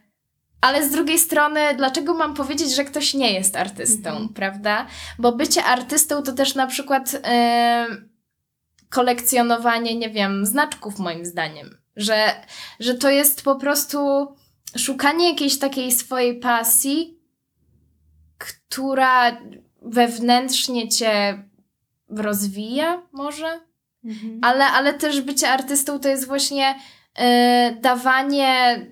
Ale z drugiej strony, dlaczego mam powiedzieć, że ktoś nie jest artystą, Mhm. prawda? Bo bycie artystą to też na przykład e, kolekcjonowanie, nie wiem, znaczków, moim zdaniem. Że, że to jest po prostu szukanie jakiejś takiej swojej pasji, która wewnętrznie cię rozwija, może? Ale, ale też bycie artystą to jest właśnie e, dawanie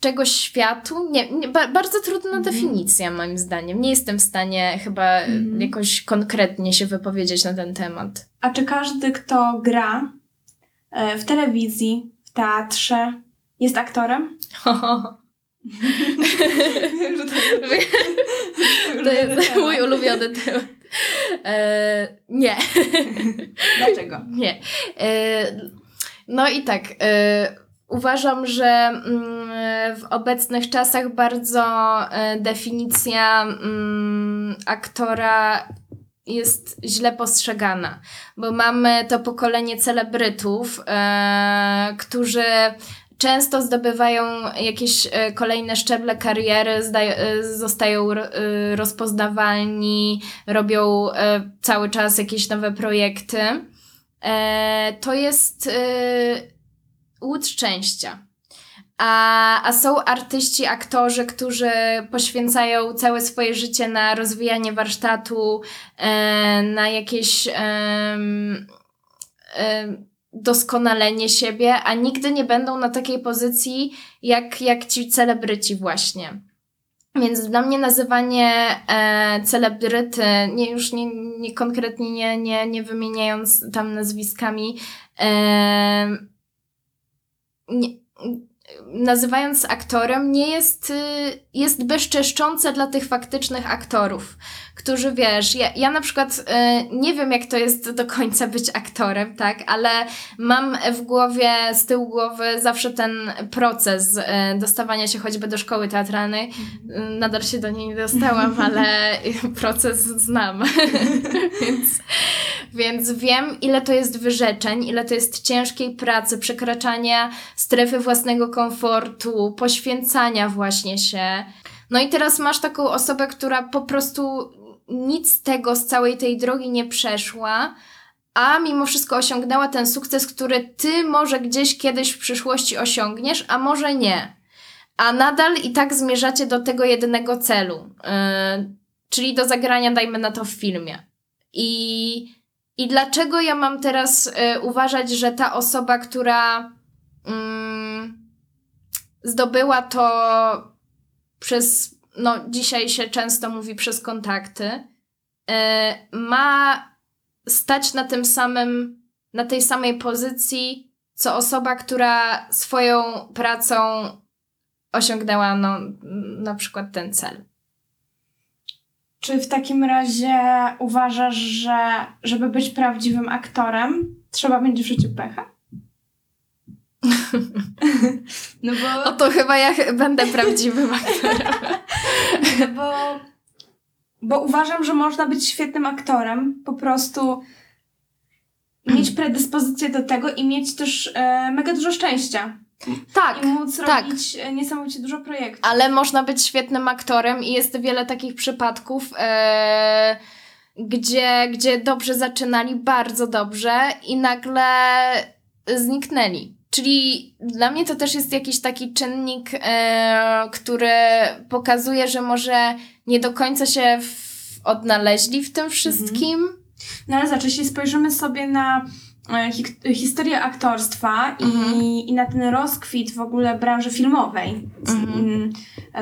czegoś światu. Nie, nie, ba, bardzo trudna Mhm. definicja, moim zdaniem. Nie jestem w stanie chyba Mhm. jakoś konkretnie się wypowiedzieć na ten temat. A czy każdy, kto gra e, w telewizji, w teatrze, jest aktorem? Wiem, że to To jest mój ulubiony temat. E, nie. Dlaczego? Nie. E, No i tak. e, Uważam, że mm, w obecnych czasach bardzo definicja mm, aktora jest źle postrzegana, bo mamy to pokolenie celebrytów, którzy często zdobywają jakieś e, kolejne szczeble kariery, e, zostają e, rozpoznawalni, robią cały czas jakieś nowe projekty. To jest łód szczęścia. A, a są artyści, aktorzy, którzy poświęcają całe swoje życie na rozwijanie warsztatu, na jakieś doskonalenie siebie, a nigdy nie będą na takiej pozycji jak, jak ci celebryci właśnie. Więc dla mnie nazywanie e, celebryty, nie, już nie, nie konkretnie nie, nie, nie wymieniając tam nazwiskami, e, nie, nazywając aktorem, nie jest, y, jest bezczeszczące dla tych faktycznych aktorów, którzy wiesz, ja, ja na przykład y, nie wiem, jak to jest do końca być aktorem, tak, ale mam w głowie, z tyłu głowy zawsze ten proces y, dostawania się choćby do szkoły teatralnej. Y, Nadal się do niej nie dostałam, ale proces znam. Więc więc wiem, ile to jest wyrzeczeń, ile to jest ciężkiej pracy, przekraczania strefy własnego komfortu, poświęcania właśnie się. No i teraz masz taką osobę, która po prostu nic z tego, z całej tej drogi nie przeszła, a mimo wszystko osiągnęła ten sukces, który ty może gdzieś kiedyś w przyszłości osiągniesz, a może nie. A nadal i tak zmierzacie do tego jedynego celu, yy, czyli do zagrania, dajmy na to, w filmie. I i dlaczego ja mam teraz y, uważać, że ta osoba, która mm, zdobyła to przez, no dzisiaj się często mówi przez kontakty, y, ma stać na tym samym, na tej samej pozycji, co osoba, która swoją pracą osiągnęła, no, na przykład ten cel. Czy w takim razie uważasz, że żeby być prawdziwym aktorem, trzeba będzie w życiu pecha? no bo... O to chyba ja będę prawdziwym aktorem. bo, bo uważam, że można być świetnym aktorem, po prostu mieć predyspozycję do tego i mieć też e, mega dużo szczęścia. Tak. I móc tak. robić e, niesamowicie dużo projektów. Ale można być świetnym aktorem i jest wiele takich przypadków, e, gdzie, gdzie dobrze zaczynali, bardzo dobrze i nagle zniknęli. Czyli dla mnie to też jest jakiś taki czynnik, e, który pokazuje, że może nie do końca się w, odnaleźli w tym wszystkim. Mhm. No ale zobacz, jeśli spojrzymy sobie na E, historię aktorstwa mhm. i, i na ten rozkwit w ogóle branży filmowej mhm.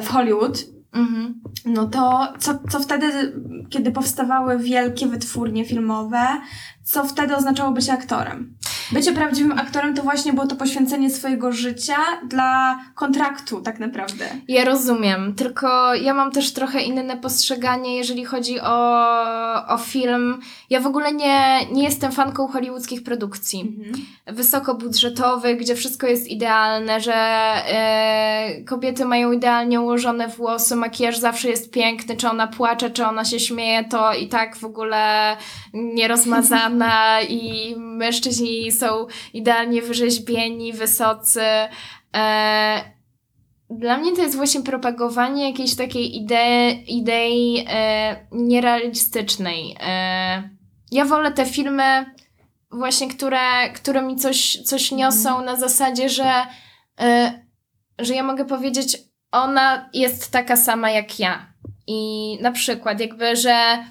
W Hollywood, mhm. no to co, co wtedy, kiedy powstawały wielkie wytwórnie filmowe, co wtedy oznaczało być aktorem? Bycie prawdziwym aktorem to właśnie było to poświęcenie swojego życia dla kontraktu, tak naprawdę. Ja rozumiem, tylko ja mam też trochę inne postrzeganie, jeżeli chodzi o, o film. Ja w ogóle nie, nie jestem fanką hollywoodzkich produkcji. Mhm. Wysokobudżetowych, gdzie wszystko jest idealne, że e, kobiety mają idealnie ułożone włosy, makijaż zawsze jest piękny, czy ona płacze, czy ona się śmieje, to i tak w ogóle nierozmazana i mężczyźni są idealnie wyrzeźbieni, wysocy. E, dla mnie to jest właśnie propagowanie jakiejś takiej idei, idei nierealistycznej. E, ja wolę te filmy właśnie, które, które mi coś, coś niosą mhm. na zasadzie, że, e, że ja mogę powiedzieć, ona jest taka sama jak ja. I na przykład jakby, że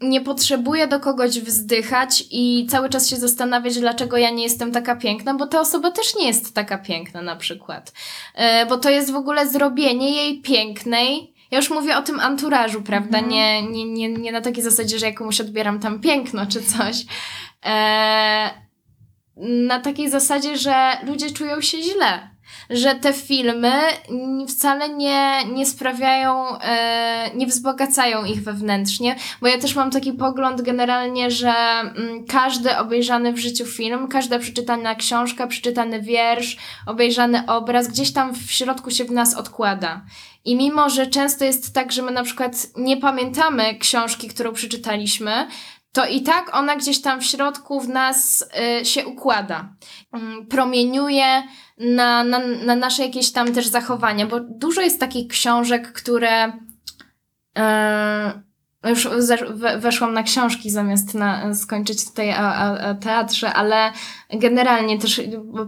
nie potrzebuję do kogoś wzdychać i cały czas się zastanawiać, dlaczego ja nie jestem taka piękna, bo ta osoba też nie jest taka piękna na przykład. E, bo to jest w ogóle zrobienie jej pięknej. Ja już mówię o tym anturażu, prawda? Mhm. Nie, nie, nie, nie na takiej zasadzie, że ja komuś odbieram tam piękno czy coś. E, na takiej zasadzie, że ludzie czują się źle że te filmy wcale nie, nie sprawiają, e, nie wzbogacają ich wewnętrznie, bo ja też mam taki pogląd generalnie, że mm, każdy obejrzany w życiu film, każda przeczytana książka, przeczytany wiersz, obejrzany obraz, gdzieś tam w środku się w nas odkłada. I mimo, że często jest tak, że my na przykład nie pamiętamy książki, którą przeczytaliśmy, to i tak ona gdzieś tam w środku w nas y, się układa. Y, promieniuje na, na, na nasze jakieś tam też zachowania, bo dużo jest takich książek, które. Y, już weszłam na książki zamiast na, skończyć tutaj o, o, o teatrze, ale generalnie też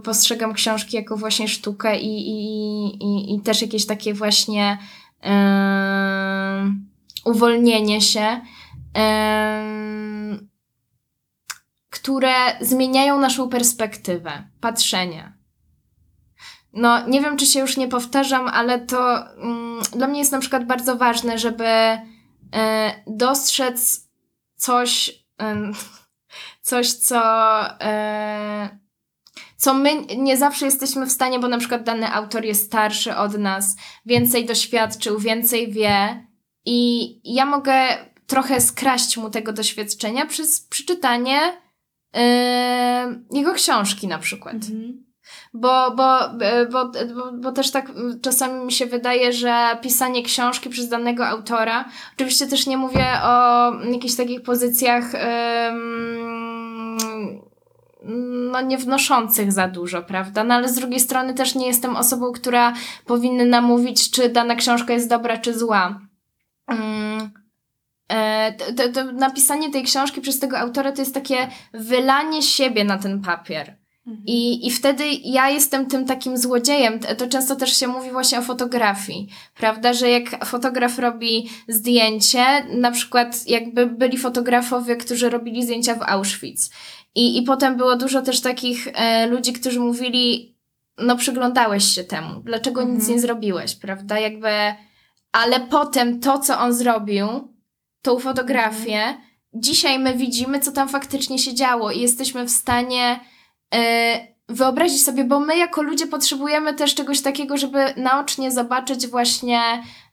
postrzegam książki jako właśnie sztukę i, i, i, i też jakieś takie właśnie yy, uwolnienie się które zmieniają naszą perspektywę patrzenia. No, nie wiem, czy się już nie powtarzam, ale to mm, dla mnie jest na przykład bardzo ważne, żeby e, dostrzec coś, em, coś, co, e, co my nie zawsze jesteśmy w stanie, bo na przykład dany autor jest starszy od nas, więcej doświadczył, więcej wie i ja mogę trochę skraść mu tego doświadczenia przez przeczytanie e, jego książki na przykład. Bo, bo, e, bo, bo, bo też tak czasami mi się wydaje, że pisanie książki przez danego autora, oczywiście też nie mówię o jakichś takich pozycjach no nie wnoszących za dużo, prawda? No ale z drugiej strony też nie jestem osobą, która powinna mówić, czy dana książka jest dobra, czy zła. Mm. E, to, to napisanie tej książki przez tego autora to jest takie wylanie siebie na ten papier. I, I wtedy ja jestem tym takim złodziejem. To często też się mówi właśnie o fotografii, prawda? Że jak fotograf robi zdjęcie, na przykład jakby byli fotografowie, którzy robili zdjęcia w Auschwitz. I, i potem było dużo też takich e, ludzi, którzy mówili, no przyglądałeś się temu, dlaczego nic Mhm. nie zrobiłeś, prawda? Jakby, ale potem to, co on zrobił, tą fotografię, dzisiaj my widzimy, co tam faktycznie się działo i jesteśmy w stanie wyobrazić sobie, bo my jako ludzie potrzebujemy też czegoś takiego, żeby naocznie zobaczyć właśnie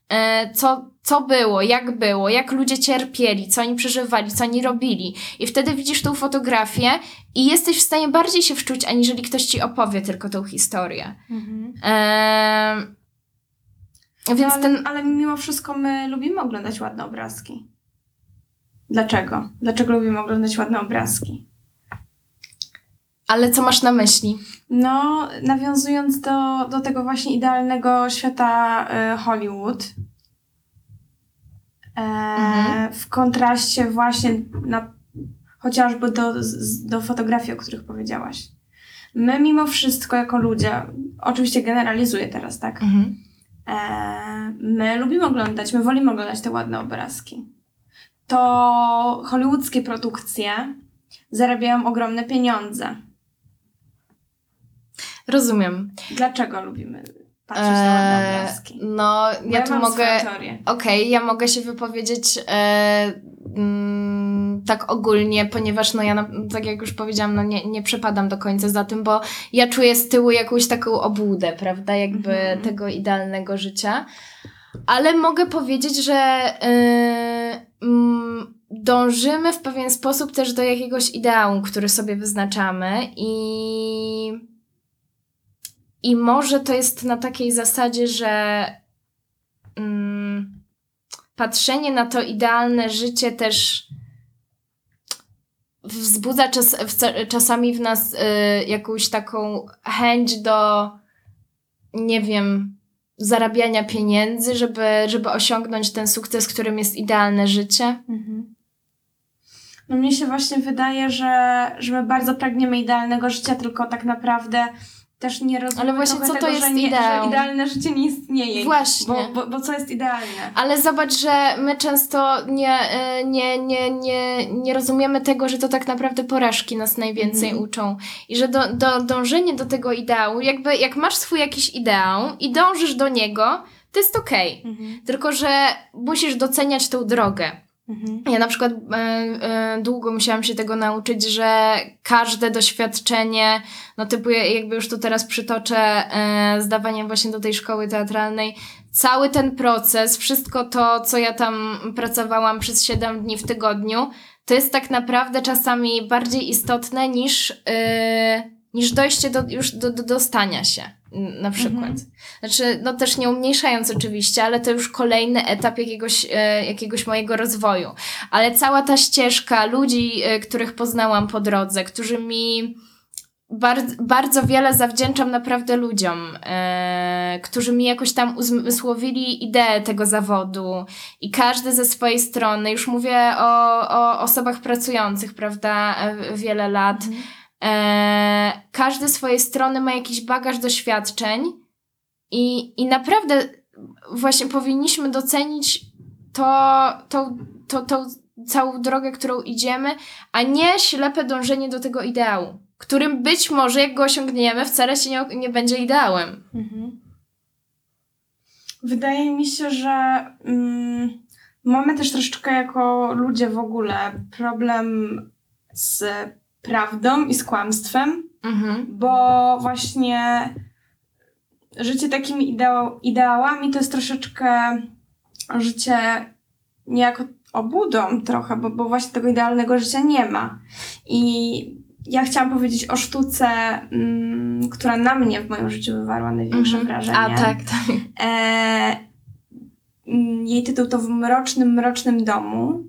e, co, co było, jak było, jak ludzie cierpieli, co oni przeżywali, co oni robili. I wtedy widzisz tą fotografię i jesteś w stanie bardziej się wczuć, aniżeli ktoś ci opowie tylko tą historię. Mhm. Więc no, ale, ten... ale mimo wszystko my lubimy oglądać ładne obrazki. Dlaczego? Dlaczego lubimy oglądać ładne obrazki? Ale co masz na myśli? No, nawiązując do, do tego właśnie idealnego świata e, Hollywood, e, Mhm. w kontraście właśnie na, chociażby do, do fotografii, o których powiedziałaś. My mimo wszystko jako ludzie, oczywiście generalizuję teraz, tak? Mhm. E, my lubimy oglądać, my wolimy oglądać te ładne obrazki. To hollywoodzkie produkcje zarabiają ogromne pieniądze. Rozumiem. Dlaczego lubimy patrzeć na ładne Eee, obrazki? no, Bo ja tu mogę... Okej, ja mogę się wypowiedzieć e, mm, tak ogólnie, ponieważ no ja, na, tak jak już powiedziałam, no nie, nie przepadam do końca za tym, bo ja czuję z tyłu jakąś taką obłudę, prawda, jakby Mhm. tego idealnego życia. Ale mogę powiedzieć, że e, mm, dążymy w pewien sposób też do jakiegoś ideału, który sobie wyznaczamy i i może to jest na takiej zasadzie, że mm, patrzenie na to idealne życie też wzbudza czas, czasami w nas y, jakąś taką chęć do, nie wiem, zarabiania pieniędzy, żeby, żeby osiągnąć ten sukces, którym jest idealne życie. Mhm. No mnie się właśnie wydaje, że, że my bardzo pragniemy idealnego życia, tylko tak naprawdę też nie rozumiemy Ale właśnie co to tego, jest że, nie, ideał? że idealne życie nie istnieje. Właśnie. Bo, bo, bo co jest idealne? Ale zobacz, że my często nie, y, nie, nie, nie, nie rozumiemy tego, że to tak naprawdę porażki nas najwięcej Mhm. uczą. I że do, do, dążenie do tego ideału, jakby jak masz swój jakiś ideał i dążysz do niego, to jest okej. Mhm. Tylko, że musisz doceniać tą drogę. Mhm. Ja na przykład e, e, długo musiałam się tego nauczyć, że każde doświadczenie, no typu jakby już tu teraz przytoczę e, zdawanie właśnie do tej szkoły teatralnej, cały ten proces, wszystko to, co ja tam pracowałam przez 7 dni w tygodniu, to jest tak naprawdę czasami bardziej istotne niż, e, niż dojście do, już do, do dostania się na przykład. Mhm. Znaczy, no też nie umniejszając oczywiście, ale to już kolejny etap jakiegoś, e, jakiegoś mojego rozwoju. Ale cała ta ścieżka ludzi, e, których poznałam po drodze, którzy mi bardzo, bardzo wiele zawdzięczam naprawdę ludziom, e, którzy mi jakoś tam uzmysłowili ideę tego zawodu i każdy ze swojej strony, już mówię o, o osobach pracujących, prawda, e, wiele lat, e, każdy swojej strony ma jakiś bagaż doświadczeń i, i naprawdę właśnie powinniśmy docenić to, to, to, tą całą drogę, którą idziemy, a nie ślepe dążenie do tego ideału, którym być może, jak go osiągniemy, wcale się nie, nie będzie ideałem. Mhm. Wydaje mi się, że mm, mamy też troszeczkę jako ludzie w ogóle problem z prawdą i z kłamstwem, Mhm. bo właśnie życie takimi ideał, ideałami to jest troszeczkę życie niejako obłudą trochę, bo, bo właśnie tego idealnego życia nie ma. I ja chciałam powiedzieć o sztuce, mm, która na mnie w moim życiu wywarła największe Mhm. wrażenie. A tak, tak. E, mm, jej tytuł to W mrocznym, mrocznym domu.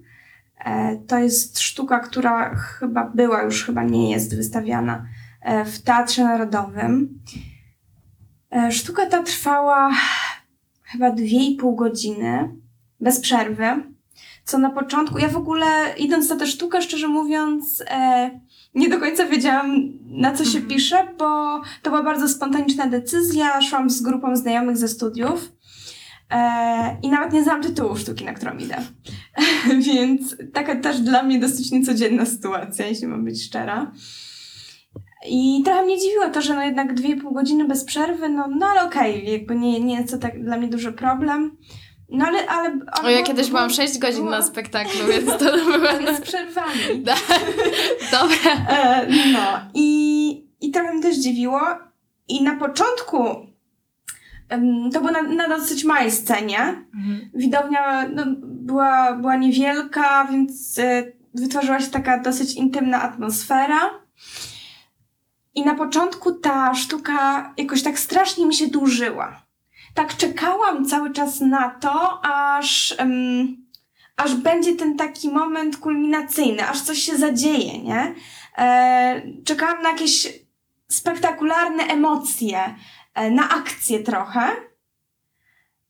E, to jest sztuka, która chyba była, już chyba nie jest wystawiana e, w Teatrze Narodowym. E, sztuka ta trwała chyba dwie i pół godziny, bez przerwy. Co na początku, ja w ogóle idąc na tę sztukę, szczerze mówiąc, nie do końca wiedziałam, na co się Mhm. pisze, bo to była bardzo spontaniczna decyzja. Szłam z grupą znajomych ze studiów e, i nawet nie znałam tytułu sztuki, na którą idę. Więc taka też dla mnie dosyć niecodzienna sytuacja, jeśli mam być szczera. I trochę mnie dziwiło to, że no jednak dwie i pół godziny bez przerwy, no, no ale okej, jakby nie, nie jest to tak dla mnie duży problem. No ale... ale, O, ja kiedyś byłam 6 godzin było- na spektaklu, więc to była... Z przerwami. Da. Dobra. E, no i, i trochę mnie też dziwiło. I na początku to było na, na dosyć małej scenie. Mhm. Widownia no, była, była niewielka, więc e, wytworzyła się taka dosyć intymna atmosfera. I na początku ta sztuka jakoś tak strasznie mi się dłużyła. Tak czekałam cały czas na to, aż, aż będzie ten taki moment kulminacyjny, aż coś się zadzieje, nie? E, czekałam na jakieś spektakularne emocje, na akcję trochę.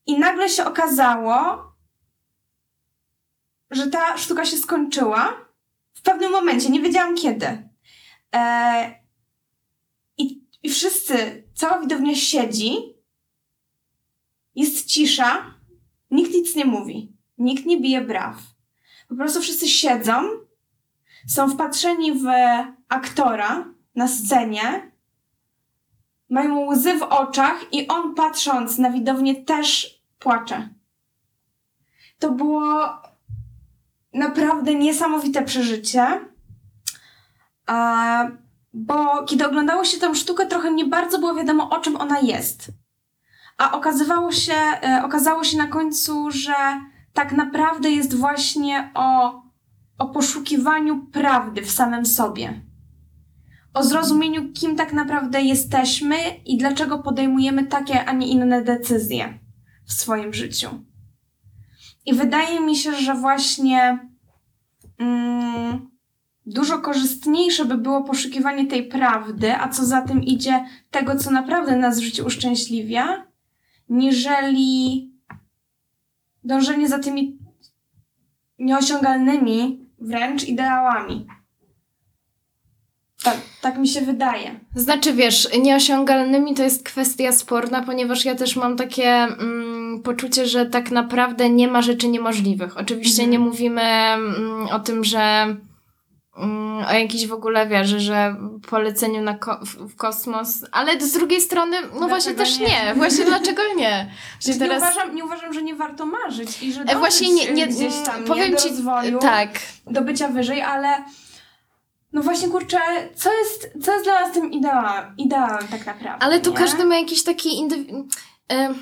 I nagle się okazało, że ta sztuka się skończyła w pewnym momencie, nie wiedziałam kiedy. E, i, I wszyscy, cała widownia siedzi, jest cisza, nikt nic nie mówi, nikt nie bije braw. Po prostu wszyscy siedzą, są wpatrzeni w aktora na scenie, mają łzy w oczach i on patrząc na widownię też płacze. To było naprawdę niesamowite przeżycie. Bo kiedy oglądało się tę sztukę, trochę nie bardzo było wiadomo, o czym ona jest. A okazywało się, e, okazało się na końcu, że tak naprawdę jest właśnie o, o poszukiwaniu prawdy w samym sobie. O zrozumieniu, kim tak naprawdę jesteśmy i dlaczego podejmujemy takie, a nie inne decyzje w swoim życiu. I wydaje mi się, że właśnie mm, dużo korzystniejsze by było poszukiwanie tej prawdy, a co za tym idzie tego, co naprawdę nas w życiu uszczęśliwia, niżeli dążenie za tymi nieosiągalnymi wręcz ideałami. Tak, tak mi się wydaje. Znaczy, wiesz, nieosiągalnymi to jest kwestia sporna, ponieważ ja też mam takie mm, poczucie, że tak naprawdę nie ma rzeczy niemożliwych. Oczywiście Mhm. nie mówimy mm, o tym, że mm, o jakiejś w ogóle wieży, że poleceniu na ko- w, kosmos, ale z drugiej strony, no właśnie też nie? nie. Właśnie dlaczego nie? Że Nie, uważam, nie uważam, że nie warto marzyć i że E, Właśnie nie, nie, gdzieś tam powiem nie, do ci, rozwoju, tak, do bycia wyżej, ale no właśnie kurczę, co jest, co jest dla nas tym ideałem, ideałem tak naprawdę, Ale tu nie? każdy ma jakiś taki indywi- e,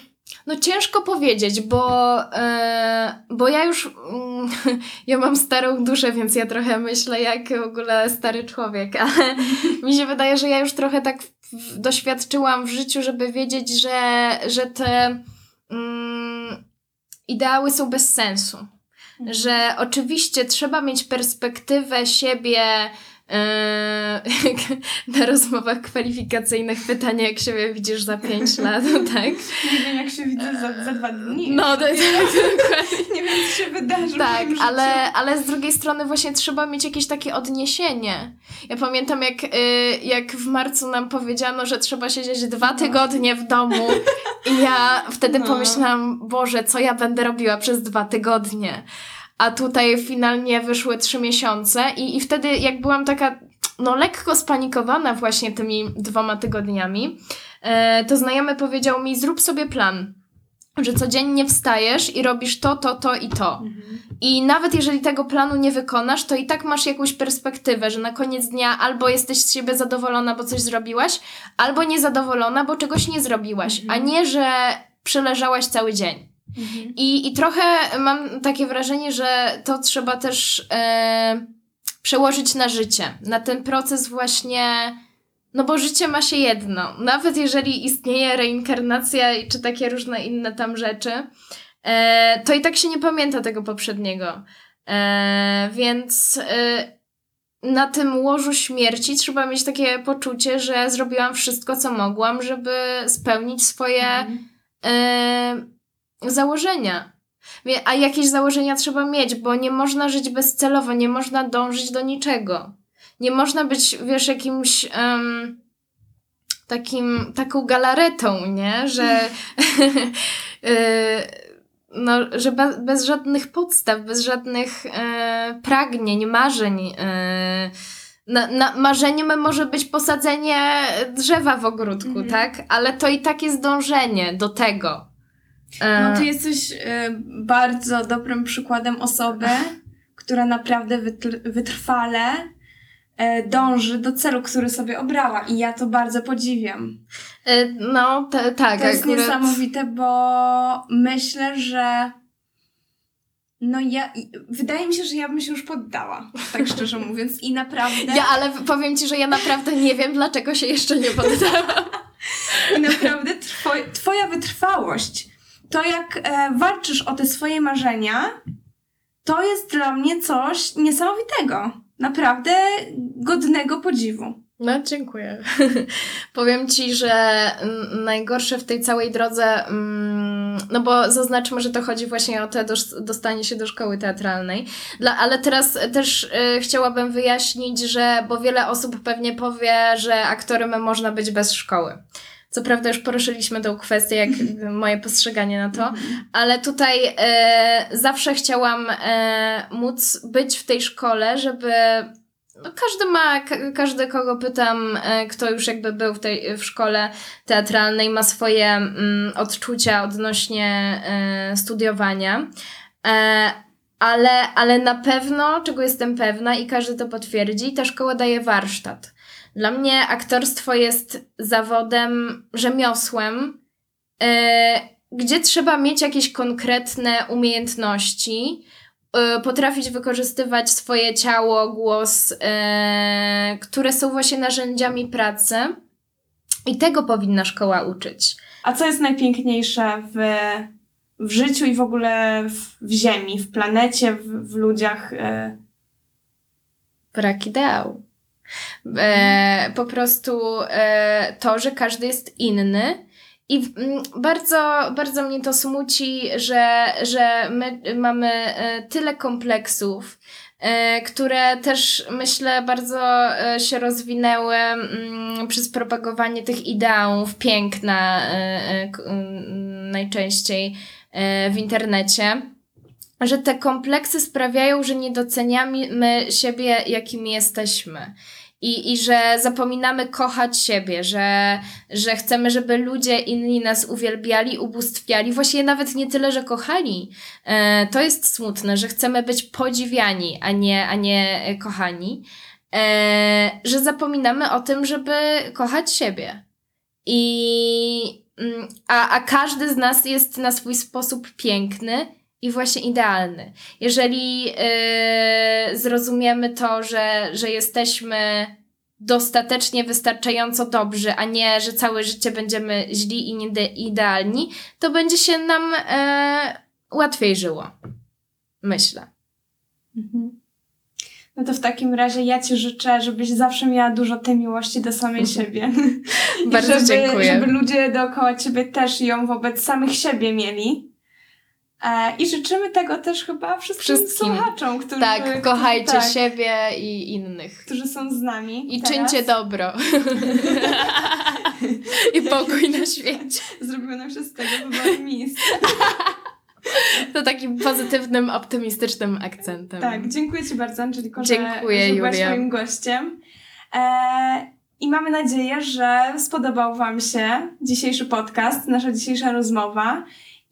No ciężko powiedzieć, bo, e, bo ja już mm, ja mam starą duszę, więc ja trochę myślę jak w ogóle stary człowiek, ale mi się wydaje, że ja już trochę tak w, doświadczyłam w życiu, żeby wiedzieć, że, że te mm, ideały są bez sensu. Mhm. Że oczywiście trzeba mieć perspektywę siebie Yy, na rozmowach kwalifikacyjnych pytanie, jak siebie widzisz za 5 lat, tak? Nie wiem, jak się widzę za, za dwa dni. No, to jest dokładnie. Nie wiem, co się wydarzy Tak, życiu. ale, ale z drugiej strony właśnie trzeba mieć jakieś takie odniesienie. Ja pamiętam, jak, y, jak w marcu nam powiedziano, że trzeba siedzieć dwa tygodnie w domu i ja wtedy No. pomyślałam, Boże, co ja będę robiła przez dwa tygodnie. A tutaj finalnie wyszły trzy miesiące i, i wtedy jak byłam taka no lekko spanikowana właśnie tymi dwoma tygodniami, e, to znajomy powiedział mi zrób sobie plan, że codziennie wstajesz i robisz to, to, to i to. I nawet jeżeli tego planu nie wykonasz, to i tak masz jakąś perspektywę, że na koniec dnia albo jesteś z siebie zadowolona, bo coś zrobiłaś, albo niezadowolona, bo czegoś nie zrobiłaś, a nie, że przeleżałaś cały dzień. I, I trochę mam takie wrażenie, że to trzeba też e, przełożyć na życie, na ten proces właśnie. No bo życie ma się jedno. Nawet jeżeli istnieje reinkarnacja czy takie różne inne tam rzeczy, e, to i tak się nie pamięta tego poprzedniego. E, więc e, na tym łożu śmierci trzeba mieć takie poczucie, że zrobiłam wszystko, co mogłam, żeby spełnić swoje e, założenia. A jakieś założenia trzeba mieć, bo nie można żyć bezcelowo, nie można dążyć do niczego. Nie można być, wiesz, jakimś em, takim, taką galaretą, nie? Że, e, no, że be, bez żadnych podstaw, bez żadnych e, pragnień, marzeń. E, na, na, marzeniem może być posadzenie drzewa w ogródku, Mhm. tak? Ale to i tak jest dążenie do tego. E, No ty jesteś e, bardzo dobrym przykładem osoby, która naprawdę wytr- wytrwale e, dąży do celu, który sobie obrała i ja to bardzo podziwiam. e, no, tak. to jest akurat- niesamowite, bo myślę, że no ja, wydaje mi się, że ja bym się już poddała, tak szczerze mówiąc i naprawdę, Ja, ale powiem ci, że ja naprawdę nie wiem, dlaczego się jeszcze nie poddałam. i naprawdę twoj, twoja wytrwałość, to jak e, walczysz o te swoje marzenia, to jest dla mnie coś niesamowitego. Naprawdę godnego podziwu. No, dziękuję. Powiem ci, że mm, najgorsze w tej całej drodze, mm, no bo zaznaczmy, że to chodzi właśnie o dos- dostanie się do szkoły teatralnej. Dla, ale teraz też y, chciałabym wyjaśnić, że, bo wiele osób pewnie powie, że aktorem można być bez szkoły. Co prawda już poruszyliśmy tą kwestię, jak moje postrzeganie na to, ale tutaj e, zawsze chciałam e, móc być w tej szkole, żeby no każdy ma, ka- każdy kogo pytam, e, kto już jakby był w tej w szkole teatralnej, ma swoje mm, odczucia odnośnie e, studiowania. E, ale, ale na pewno, czego jestem pewna i każdy to potwierdzi, ta szkoła daje warsztat. Dla mnie aktorstwo jest zawodem, rzemiosłem, e, gdzie trzeba mieć jakieś konkretne umiejętności, y, potrafić wykorzystywać swoje ciało, głos, y, które są właśnie narzędziami pracy. I tego powinna szkoła uczyć. A co jest najpiękniejsze w, w życiu i w ogóle w, w Ziemi, w planecie, w, w ludziach? Brak ideału. E, po prostu e, to, że każdy jest inny. I w- bardzo, bardzo mnie to smuci, że, że my mamy e, tyle kompleksów, e, które też myślę bardzo e, się rozwinęły przez propagowanie tych ideałów piękna najczęściej w internecie że te kompleksy sprawiają, że nie doceniamy siebie, jakimi jesteśmy. I, I że zapominamy kochać siebie, że, że chcemy, żeby ludzie inni nas uwielbiali, ubóstwiali, właściwie nawet nie tyle, że kochali. E, to jest smutne, że chcemy być podziwiani, a nie, a nie kochani. E, że zapominamy o tym, żeby kochać siebie. I, mm, a, a każdy z nas jest na swój sposób piękny i właśnie idealny. Jeżeli yy, zrozumiemy to, że, że jesteśmy dostatecznie wystarczająco dobrzy, a nie, że całe życie będziemy źli i nieidealni, to będzie się nam e, łatwiej żyło. Myślę. no to w takim razie ja Ci życzę, żebyś zawsze miała dużo tej miłości do samej siebie. I Bardzo żeby, dziękuję. Żeby ludzie dookoła Ciebie też ją wobec samych siebie mieli. E, I życzymy tego też chyba wszystkim, Wszystkim. słuchaczom, którzy, Tak, którzy, kochajcie tak, siebie i innych. którzy są z nami. I teraz. czyńcie dobro. I pokój na świecie. Zrobiło nam się z tego wyboru miejsce. To takim pozytywnym, optymistycznym akcentem. Tak, dziękuję Ci bardzo, Angeliko, że, Dziękuję, że byłaś Julia. moim gościem. E, I mamy nadzieję, że spodobał Wam się dzisiejszy podcast, nasza dzisiejsza rozmowa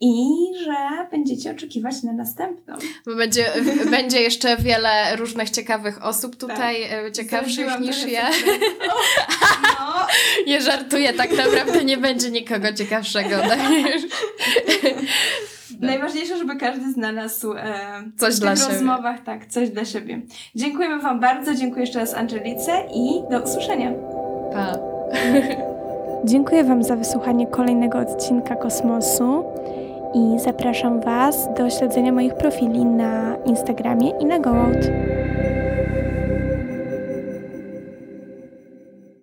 i że będziecie oczekiwać na następną. Bo będzie, będzie jeszcze wiele różnych ciekawych osób tutaj, e, ciekawszych niż ja. sekretów. No, Nie żartuję, tak naprawdę nie będzie nikogo ciekawszego. Daniel. najważniejsze, żeby każdy znalazł e, Coś w dla tych siebie. rozmowach tak, coś dla siebie. Dziękujemy Wam bardzo, dziękuję jeszcze raz Angelice i do usłyszenia. Pa. Dziękuję Wam za wysłuchanie kolejnego odcinka Kosmosu i zapraszam Was do śledzenia moich profili na Instagramie i na Goat.